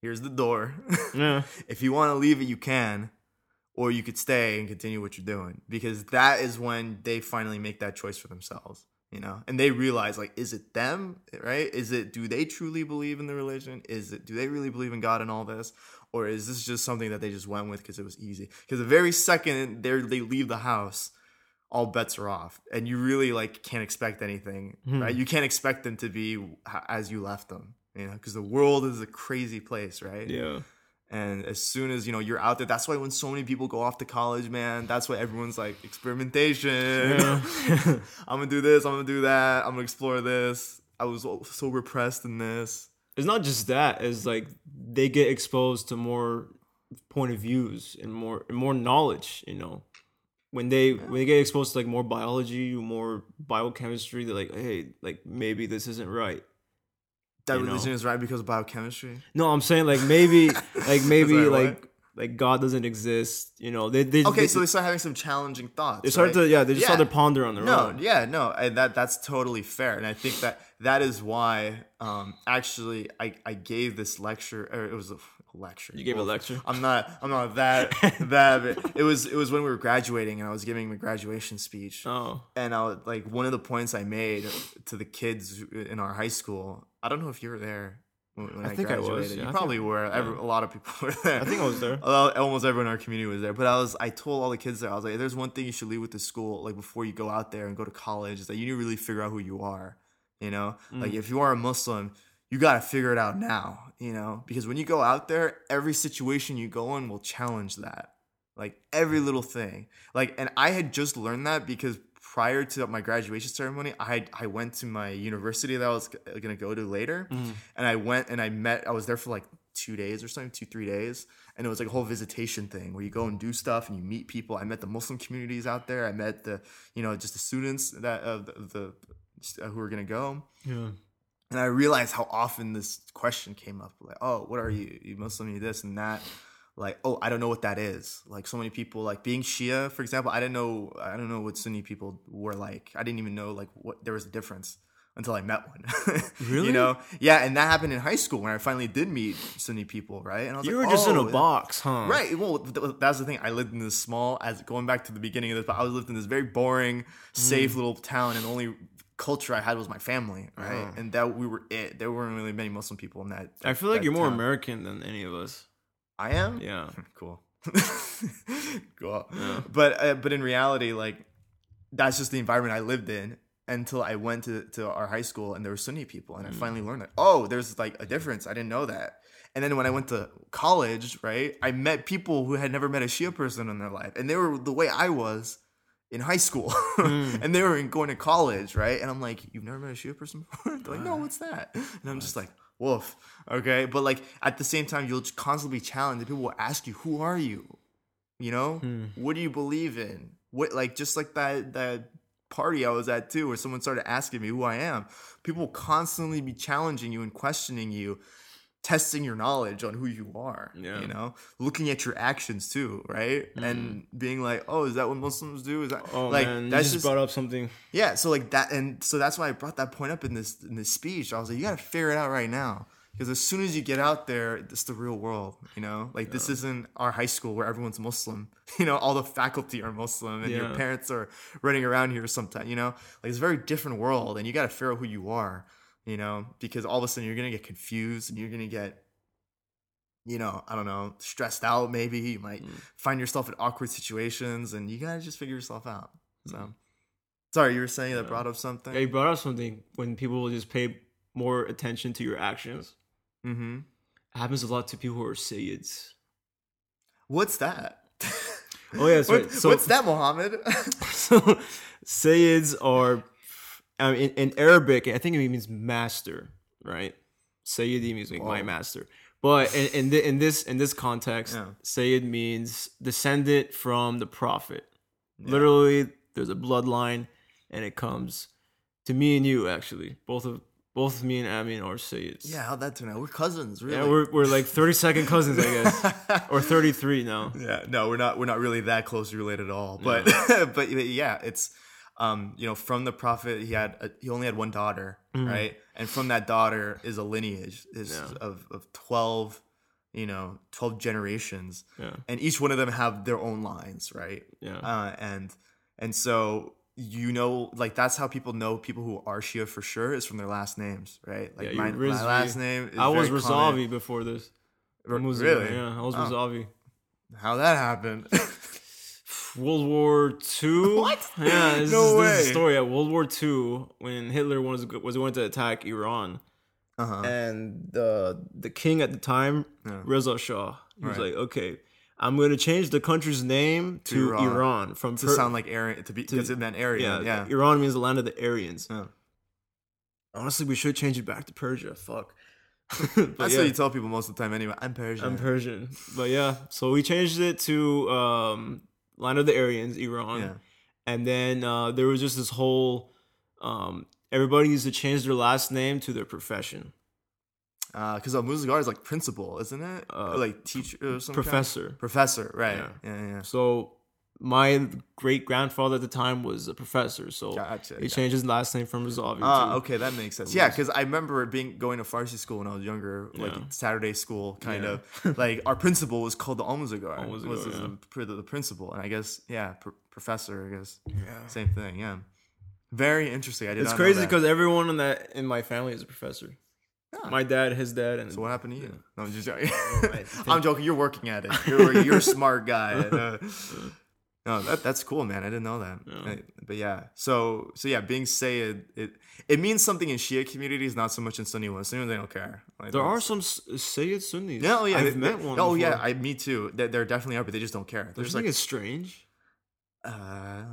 here's the door. Yeah. (laughs) if you want to leave it, you can, or you could stay and continue what you're doing because that is when they finally make that choice for themselves. You know? And they realize like is it them right? Is it do they truly believe in the religion? Is it do they really believe in god and all this? Or is this just something that they just went with because it was easy? Because the very second they they leave the house all bets are off. And you really like can't expect anything hmm. right? You can't expect them to be as you left them you know? Because the world is a crazy place right? Yeah. And as soon as you know you're out there, that's why when so many people go off to college, man, that's why everyone's like experimentation. (laughs) I'm gonna do this. I'm gonna do that. I'm gonna explore this. I was so repressed in this. It's not just that. It's like they get exposed to more point of views and more and more knowledge. You know, when they when they get exposed to like more biology, more biochemistry, they're like, hey, like maybe this isn't right. That You know. religion is right because of biochemistry. No, I'm saying like maybe (laughs) like maybe Sorry, what? like like God doesn't exist. You know, they they Okay, they, so they start having some challenging thoughts. they start right? to yeah they just start Yeah. to ponder on their No, own. yeah, no, and that that's totally fair, and I think that that is why, um, actually, I I gave this lecture, or it was a lecture. You gave a lecture. I'm not, I'm not that (laughs) that. Bit. It was it was when we were graduating, and I was giving my graduation speech, Oh, and I was like one of the points I made to the kids in our high school. I don't know if you were there. When when I think I was, graduated. yeah, you I probably think- were. Every, a lot of people were there. I think I was there. (laughs) Almost everyone in our community was there. But I was I told all the kids there, I was like, there's one thing you should leave with the school, like before you go out there and go to college, is that you need to really figure out who you are. You know? Mm. Like if you are a Muslim, you gotta figure it out now, you know? Because when you go out there, every situation you go in will challenge that. Like every little thing. Like and I had just learned that because prior to my graduation ceremony, I I went to my university that I was gonna go to later, and I went and I met. I was there for like two days or something, two three days, and it was like a whole visitation thing where you go and do stuff and you meet people. I met the Muslim communities out there. I met the you know just the students that of the, the uh, who were gonna go. yeah. And I realized how often this question came up, like, "Oh, what are you? You Muslim? You this and that." Like, "Oh, I don't know what that is." Like, so many people, like being Shia, for example, I didn't know. I don't know what Sunni people were like. I didn't even know like what there was a difference until I met one. (laughs) Really? you know? Yeah, and that happened in high school when I finally did meet Sunni people, right? And I was You like, were just in a "Oh, box, huh? Right. Well, th- that's the thing. I lived in this small, as going back to the beginning of this, but I was lived in this very boring, mm. safe little town, and the only culture I had was my family, right? And that we were it. There weren't really many Muslim people in that. I feel like you're more. American than any of us. I am. Yeah. (laughs) Cool. (laughs) cool. But uh, but in reality, like that's just the environment I lived in until I went to, to our high school and there were Sunni people and I finally mm. learned that oh there's like a difference. I didn't know that. And then when I went to college right I met people who had never met a Shia person in their life and they were the way I was in high school. Mm. (laughs) And they were in, going to college right? And I'm like you've never met a Shia person before? They're like no uh. what's that? And I'm just like woof okay? But like at the same time you'll just constantly be challenged people will ask you who are you? You know? Hmm. What do you believe in? What like just like that that party i was at too where someone started asking me who i am. People will constantly be challenging you and questioning you testing your knowledge on who you are Yeah. you know looking at your actions too right and mm. being like oh is that what muslims do is that Oh like man, that's just, brought up something. yeah, so like that, and so that's why I brought that point up in this in this speech. I was like, you got to figure it out right now, because as soon as you get out there, it's the real world. You know, like this isn't our high school where everyone's Muslim. (laughs) You know, all the faculty are Muslim, and your parents are running around here sometimes. You know, like it's a very different world, and you got to figure out who you are. You know, because all of a sudden you're gonna get confused, and you're gonna get you know, I don't know, stressed out maybe. You might find yourself in awkward situations and you gotta just figure yourself out. So sorry, you were saying that brought up something? Yeah, you brought up something when people will just pay more attention to your actions. Mm-hmm. It happens a lot to people who are Sayyids. What's that? Oh yeah, (laughs) What- right. So, what's that, Mohammed? (laughs) (laughs) so Sayyids are um, in, in Arabic. I think it means master, right? Sayyidi means like my master. But in in, thi- in this in this context, Yeah. Sayyid means descendant from the prophet. Literally, there's a bloodline, and it comes to me and you. Actually, both of both me and Amin are Sayyids. yeah, how'd that turn out? We're cousins, really. Yeah, we're, we're like 30 second cousins, I guess. (laughs) or 33 now. yeah, no, we're not. We're not really that closely related at all. (laughs) But but yeah, it's um, you know, from the prophet, he had a, he only had one daughter, right? And from that daughter is a lineage is Yeah. of of twelve, you know, twelve generations, Yeah. and each one of them have their own lines, right? Yeah. Uh, and and so you know, like that's how people know people who are Shia for sure is from their last names, right? Like Yeah, my, you're my last name. Is I was. Razavi before this. R- really? Yeah, I was Oh. Razavi. How that happened? (laughs) World War Two. What? Yeah, this, No is, this is way. a story. At World War Two, when Hitler was was going to attack Iran, uh-huh. and the the king at the time, Yeah. Reza Shah, he was Right. like, "Okay, I'm going to change the country's name to, Iran. Iran. from to Per- sound like Aryan to be because it meant Aryan. yeah, Yeah. Iran means the land of the Aryans. Yeah. Honestly, we should change it back to Persia. Fuck. (laughs) But (laughs) That's yeah. what you tell people most of the time anyway. I'm Persian. I'm Persian. But yeah, so we changed it to um, Land of the Aryans, Iran. Yeah. And then uh, there was just this whole um, everybody needs to change their last name to their profession. Because uh, Muzagar is like principal, isn't it? Uh, like teacher or something. Professor. Professor, right? Yeah, yeah. yeah. So my great grandfather at the time was a professor. So Gotcha, he gotcha. changed his last name from Razavi. Ah, to, okay, that makes sense. Yeah, because I remember being going to Farsi school when I was younger, like Yeah. Saturday school, kind Yeah. of. like our principal was called the Almuzagar. Almuzagar, was yeah. the, the principal, and I guess yeah, pr- professor. I guess Yeah. same thing. Yeah, very interesting. I did. It's not crazy because everyone in that in my family is a professor. Yeah. My dad, his dad, and So what happened to you? No, I'm just joking. I (laughs) think- I'm joking. You're working at it. You're, you're a smart guy. Uh, (laughs) (laughs) no, that, that's cool, man. I didn't know that. Yeah. Uh, But yeah, so so yeah, being Sayyid, it it means something in Shia communities, not so much in Sunni ones. Sunni ones, they don't care. Like, there are some Sayyid Sunnis. Oh yeah, I've they- met one. Oh yeah. I me too. There, there definitely are, but they just don't care. They're just like, it's strange? uh,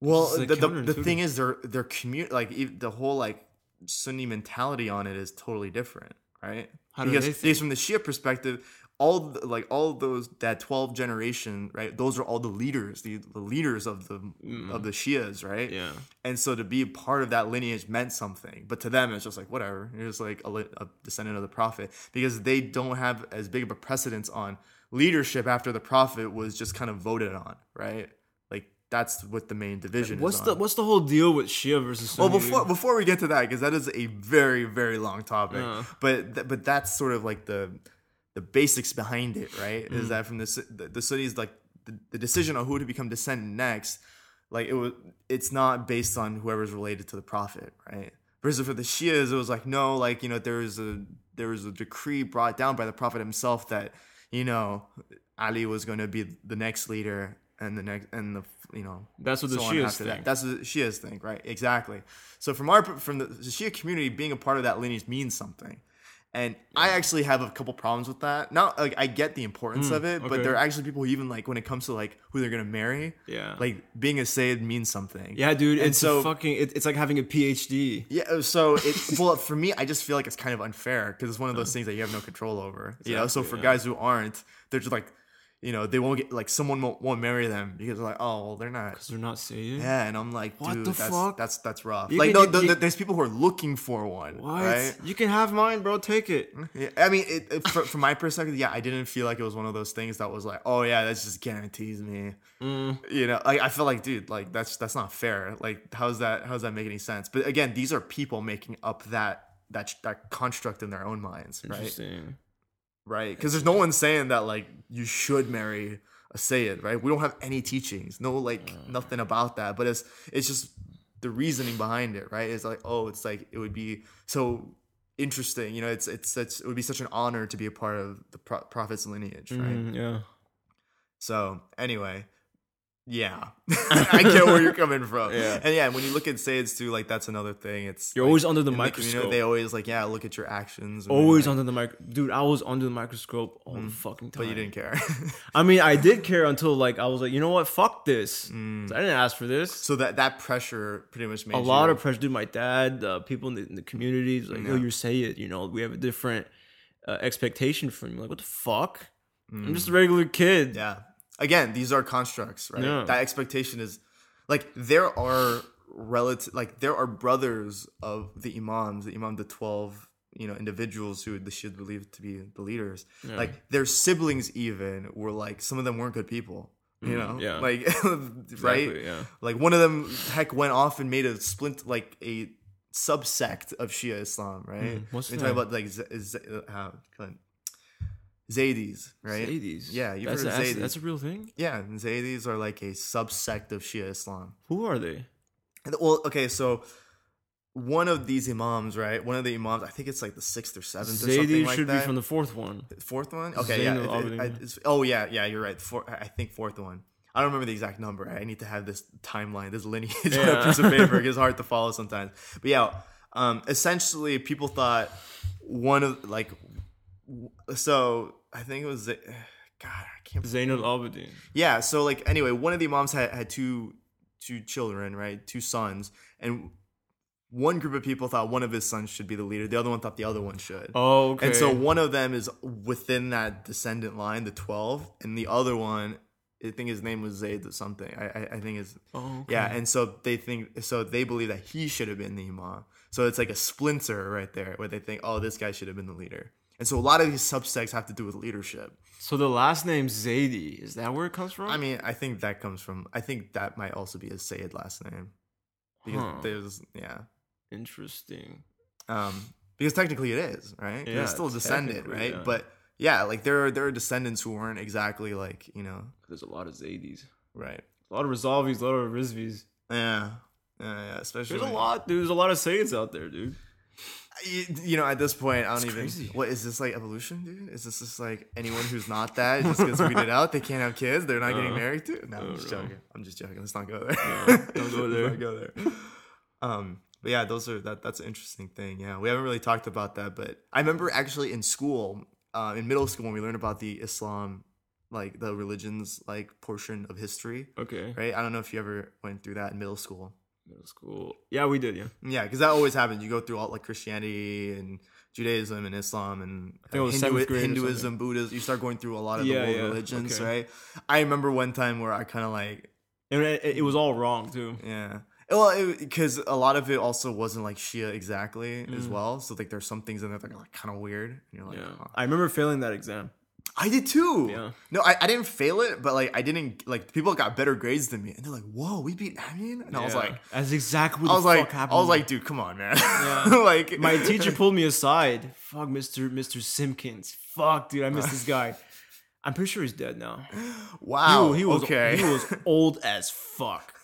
well, the, the, the thing is, their their community, like the whole like Sunni mentality on it is totally different, right? How do because they think? from the Shia perspective, all the, like all those that twelve generation, right? Those are all the leaders, the, the leaders of the of the Shias, right? Mm. Yeah. And so to be a part of that lineage meant something, but to them it's just like whatever. You're just like a, a descendant of the prophet because they don't have as big of a precedence on leadership after the prophet was just kind of voted on, right? Like that's what the main division What's is. the. What's the whole deal with Shia versus Sunni? Well, before before we get to that, because that is a very very long topic, Yeah. but th- but that's sort of like the the basics behind it, right? Mm. Is that from the the, the Sunnis like the, the decision on who to become descendant next, like it was it's not based on whoever's related to the prophet, right? Versus for the Shias, it was like no, like you know there was a there was a decree brought down by the prophet himself that you know Ali was going to be the next leader and the next and the you know That's what the so on Shias after that. think. That's what the Shias think, right? Exactly. So from our from the, the Shia community, being a part of that lineage means something. And I actually have a couple problems with that. Not like I get the importance of it, but Hmm, there are actually people who even like when it comes to like who they're gonna marry. Yeah. Like being a Sayyid means something. yeah, dude, And it's so- fucking. It, it's like having a PhD. Yeah, so it well for me, I just feel like it's kind of unfair because it's one of those things that you have no control over. you know, so for yeah. guys who aren't, they're just like, you know, they won't get like someone won't, won't marry them because like, oh, well, they're not. Because they're not Sayyid. Yeah, and I'm like, What dude, the that's, fuck? that's that's rough. You like, can- no, you- th- you- there's people who are looking for one, What? right? You can have mine, bro. Take it. (laughs) Yeah, I mean, it, it, fr- from my perspective, yeah, I didn't feel like it was one of those things that was like, oh yeah, that just guarantees me. Mm. You know, like I feel like, dude, like that's that's not fair. Like, how's that? How's that make any sense? But again, these are people making up that that that construct in their own minds, right? Right? Because there's no one saying that like you should marry a Sayyid, right? We don't have any teachings, no like nothing about that. But it's it's just the reasoning behind it, right? It's like oh, it's like it would be so interesting, you know. It's it's such it would be such an honor to be a part of the pro- prophet's lineage, right? Mm, yeah. So anyway, yeah, (laughs) I get where you're coming from. Yeah. and yeah, when you look at Sayyids too, like that's another thing. It's You're like, always under the microscope. they always like yeah, look at your actions. Always like, under the mic, dude. I was under the microscope all the fucking time. Mm. but you didn't care. (laughs) I mean, I did care until like I was like, you know what? Fuck this. Mm. I didn't ask for this. So that that pressure pretty much made a lot you, of pressure. Dude, my dad, uh, people in the, in the community, like, Yeah. oh, you say it. You know, we have a different uh, expectation from you. Like, what the fuck? I'm just a regular kid. Mm. yeah. Again, these are constructs, right? Yeah. That expectation is like there are relative, like there are brothers of the imams, the imam, the twelve, you know, individuals who the Shia believe to be the leaders. Like their siblings, even were like some of them weren't good people. You know, Mm, yeah. (laughs) like (laughs) right, Exactly, yeah. Like one of them, heck, went off and made a splint, like a subsect of Shia Islam, right? Mm, what's We're talking about like Z- Z- uh, how Zaydis, right? Zaydis. Yeah, you've that's, heard of that's, Zaydis. that's a real thing. Yeah, and Zaydis are like a subsect of Shia Islam. Who are they? And- Well, okay, so one of these imams, right? One of the imams, I think it's like the sixth or seventh or something like should that. be from the fourth one. fourth one. Okay, yeah. Zainul it- it- I- oh yeah, yeah. You're right. Four, I think fourth one. I don't remember the exact number. I need to have this timeline, this lineage on a piece of paper. It's (laughs) hard to follow sometimes. But yeah, um, essentially, people thought one of like, so I think it was, (sighs) God, I can't Zainul Abidin. yeah. So like anyway, one of the imams had had two two children, right? Two sons, and one group of people thought one of his sons should be the leader. The other one thought the other one should. Oh, okay. And so one of them is within that descendant line, the twelve, and the other one, I think his name was Zayd or something. I I, I think is Oh, okay. yeah. And so they think so they believe that he should have been the imam. So it's like a splinter right there where they think, oh, this guy should have been the leader. And so a lot of these subsects have to do with leadership. So the last name Zaidi is that where it comes from? I mean, I think that comes from. I think that might also be a Sayyid last name because Huh. there's yeah. interesting. Um, because technically it is, right? Yeah, it's still descended, technically, right? yeah. But yeah, like there are there are descendants who weren't exactly like you know There's a lot of Zaidis, right. a lot of Razavis, a lot of Rizvis. Yeah, yeah, yeah. Especially There's a lot, dude. There's a lot of Sayyids out there, dude. You, you know, at this point, I don't It's even. crazy. What is this like evolution, dude? Is this just like anyone who's not that just gets weeded out? They can't have kids. They're not getting Uh, married to. No, I'm just know. joking. I'm just joking. Let's not go there. (laughs) don't go there. not go there. Um, but yeah, those are that. That's an interesting thing. Yeah, we haven't really talked about that, but I remember actually in school, uh, in middle school, when we learned about the Islam, like the religions, like portion of history. Okay. Right. I don't know if you ever went through that in middle school. Middle school. Yeah, we did. Yeah. Yeah, because that always happens. You go through all like Christianity and Judaism and Islam and think it was Hindu- seventh grade or Hinduism, Buddhism. You start going through a lot of Yeah, the world yeah, religions, okay. right? I remember one time where I kind of like, And it, it, it was all wrong too. yeah. Well, because a lot of it also wasn't like Shia exactly as Mm. well. So like, there's some things in there that are like kind of weird. And you're like, Yeah. huh. I remember failing that exam. I did too. Yeah. No, I, I didn't fail it, but like I didn't like people got better grades than me, and they're like, "Whoa, we beat Amin," and I was like, that's exactly what I was the like, fuck happened. I was like, dude, come on, man. Yeah. (laughs) like my teacher (laughs) pulled me aside. Fuck, Mister Mister Simpkins. Fuck, dude, I miss this (laughs) guy. I'm pretty sure he's dead now. Wow. he, he was okay. he was old as fuck.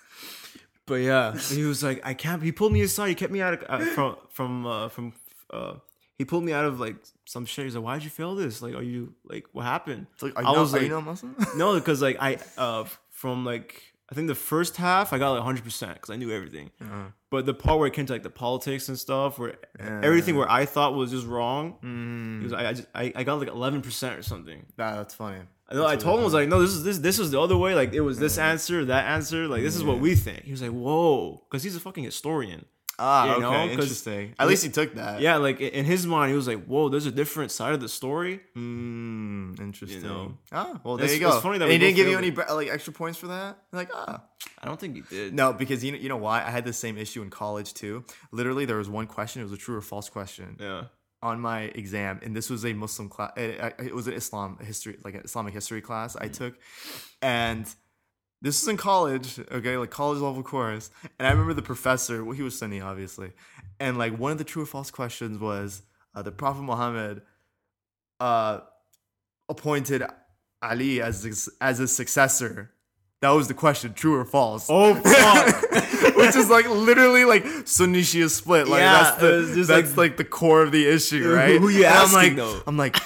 But yeah, he was like, I can't. He pulled me aside. He kept me out of uh, from from uh, from. Uh, he pulled me out of like some shit. He's like, "Why'd you fail this? Like, are you like what happened?" It's like, I not, was like- not Muslim? (laughs) No, because like I (laughs) uh from like I think the first half I got like 100 percent because I knew everything. Uh-huh. But the part where it came to like the politics and stuff, where everything where I thought was just wrong, Mm, was, I I, just, I I got like 11 percent or something. nah, that's funny. I, know, I told him I was like, no, this is this this was the other way. Like it was this answer, that answer. Like this is what we think. He was like, whoa, because he's a fucking historian. Ah, You okay, know, interesting. At least he took that. Yeah, like in his mind, he was like, whoa, there's a different side of the story. Mm, interesting. You know. Ah, well, there It's- you go. it's funny that he didn't give you any like extra points for that. Like, ah, I don't think he did. no, because you know, you know why? I had the same issue in college too. Literally, there was one question. It was a true or false question Yeah. on my exam, and this was a Muslim class. It, it was an Islam history, like an Islamic history class I took, and this was in college, okay, like college level course. And I remember the professor, well, he was Sunni, obviously, and like one of the true or false questions was uh, the Prophet Muhammad uh, appointed Ali as his- as his successor. That was the question, true or false? Oh fuck. (laughs) Which is like literally like Sunni Shia split. Like Yeah, that's the that's like- like, the core of the issue, right? who you And I'm like, though? I'm like,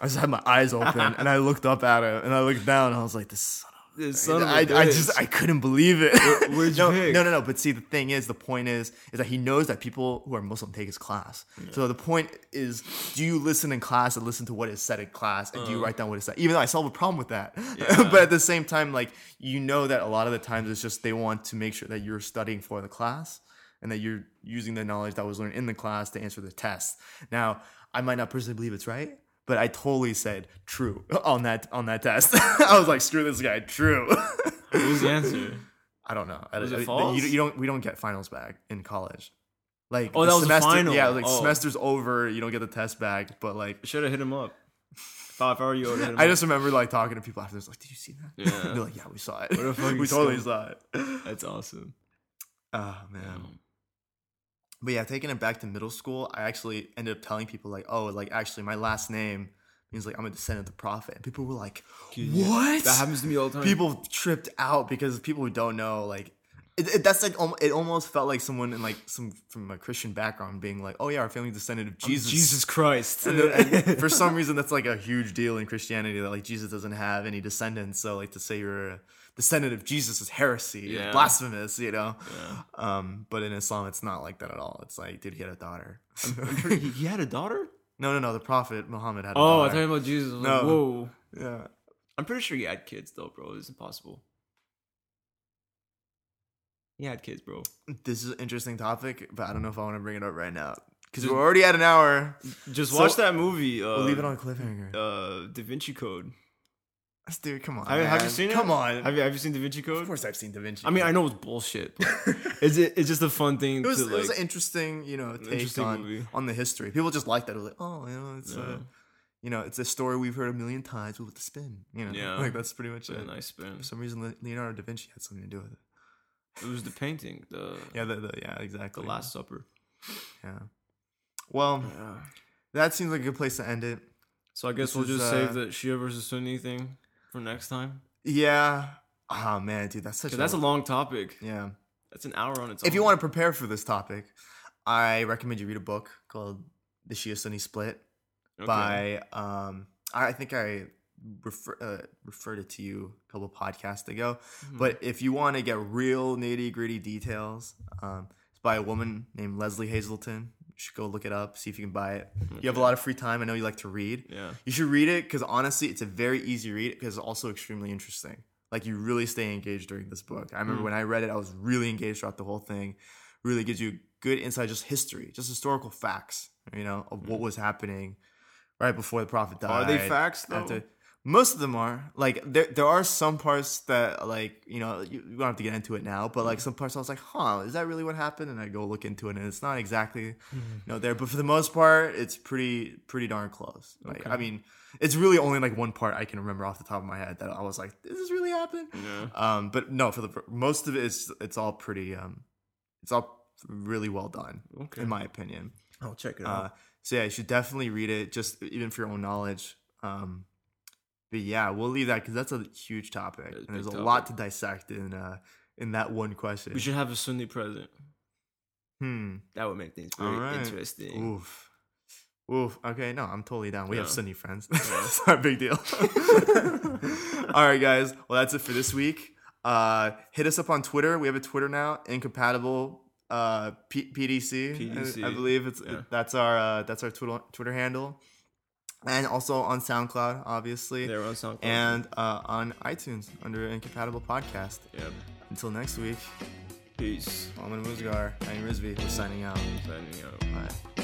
I just had my eyes open and I looked up at him and I looked down and I was like, this son of This son of a I, I just I couldn't believe it. (laughs) where'd no, no, no, no. But see, the thing is, the point is, is that he knows that people who are Muslim take his class. So the point is, do you listen in class and listen to what is said in class, and do you uh. write down what is said? Even though I solve a problem with that, (laughs) but at the same time, like you know that a lot of the times it's just they want to make sure that you're studying for the class and that you're using the knowledge that was learned in the class to answer the test. Now, I might not personally believe it's right. But I totally said true (laughs) on that on that test. (laughs) I was like, screw this guy, true. What was the answer? (laughs) I don't know. I, it false? You, you don't. We don't get finals back in college. Like Oh, that was semester, final. Yeah, like Oh. semester's over. You don't get the test back. But like, Should have hit him up. If I were you, I would have hit him I just remember like talking to people after. This. Like, did you see that? Yeah. They're like, yeah, we saw it. We totally saw it. That's awesome. Oh man. But yeah, taking it back to middle school, I actually ended up telling people like, oh, like actually my last name means like, I'm a descendant of the prophet. And people were like, what? That happens to me all the time. people tripped out because people who don't know like it, it- that's like it almost felt like someone in like some from a Christian background being like, "Oh yeah, our family descended of Jesus." Jesus (laughs) Christ. And, then- and (laughs) for some reason, that's like a huge deal in Christianity that like Jesus doesn't have any descendants. So like to say you're a descendant of Jesus is heresy, Yeah. blasphemous, you know. Um, but in Islam, it's not like that at all. It's like, did he had a daughter? he (laughs) he had a daughter? no, no, no. The Prophet Muhammad had a Oh, I daughter. talking about Jesus. No. like, whoa. yeah. I'm pretty sure he had kids though, bro. It's impossible. He had kids, bro. This is an interesting topic, but I don't know if I want to bring it up right now because we're already at an hour. Just So- watch that movie. Uh, We'll leave it on a cliffhanger. Uh, Da Vinci Code. Dude, come on. Have, have you seen it? Come on. Have you Have you seen Da Vinci Code? of course, I've seen Da Vinci. I mean, I know it's bullshit. But (laughs) it's it, it's just a fun thing it was to it like. was an interesting, you know, take interesting on movie. on the history. People just like that. It was like, oh, you know, it's Yeah. uh, you know, it's a story we've heard a million times but with the spin. You know, Yeah. like that's pretty much it's a it. nice spin. For some reason, Le- Leonardo da Vinci had something to do with it. It was the painting, the Yeah, the, the, yeah, the exactly. Last Supper. Yeah. Well, Yeah. that seems like a good place to end it. So I guess This we'll is, just uh, save the Shia versus Sunni thing for next time. Yeah. Oh man, dude, that's such. Cause that's a long topic. yeah. That's an hour on its own. If you want to prepare for this topic, I recommend you read a book called The Shia Sunni Split Okay. by um I think I refer, uh, referred it to you a couple podcasts ago. Mhm. But if you want to get real nitty gritty details, um, it's by a woman named Lesley Hazleton. You should go look it up, see if you can buy it. You have a lot of free time. I know you like to read. Yeah. You should read it because honestly, it's a very easy read because it's also extremely interesting. Like you really stay engaged during this book. I remember Mm. when I read it, I was really engaged throughout the whole thing. Really gives you good insight, just history, just historical facts, you know, of what was happening right before the prophet died. Mm. Are they facts though? after- most of them are like there. There are some parts that like you know you, you don't have to get into it now, but like some parts I was like, huh, is that really what happened? And I go look into it, and it's not exactly Mm-hmm. you know there, but for the most part, it's pretty pretty darn close. Like Okay. I mean, it's really only like one part I can remember off the top of my head that I was like, did this really happen? Yeah. Um, but no, for the most of it, it's it's all pretty um, it's all really well done Okay. in my opinion. I'll check it Uh, so yeah, you should definitely read it, just even for your own knowledge. Um, but yeah, we'll leave that because that's a huge topic, and there's a lot to dissect in uh, in that one question. we should have a Sunni president. hmm. That would make things very right. interesting. Oof. Oof. Okay, no, I'm totally down. We have Yeah. Sunni friends. (laughs) it's not a big deal. (laughs) All right, guys. Well, that's it for this week. Uh, hit us up on Twitter. We have a Twitter now, incompatible uh, P- PDC. I- PDC. I, believe it's Yeah. that's our uh, that's our Twitter Twitter handle, and also on SoundCloud, obviously, They're on SoundCloud. and uh, on iTunes under Incompatible Podcast. yeah. Until next week, Peace. Alman Muzgar and Rizvi. We're signing out. Signing out. Bye.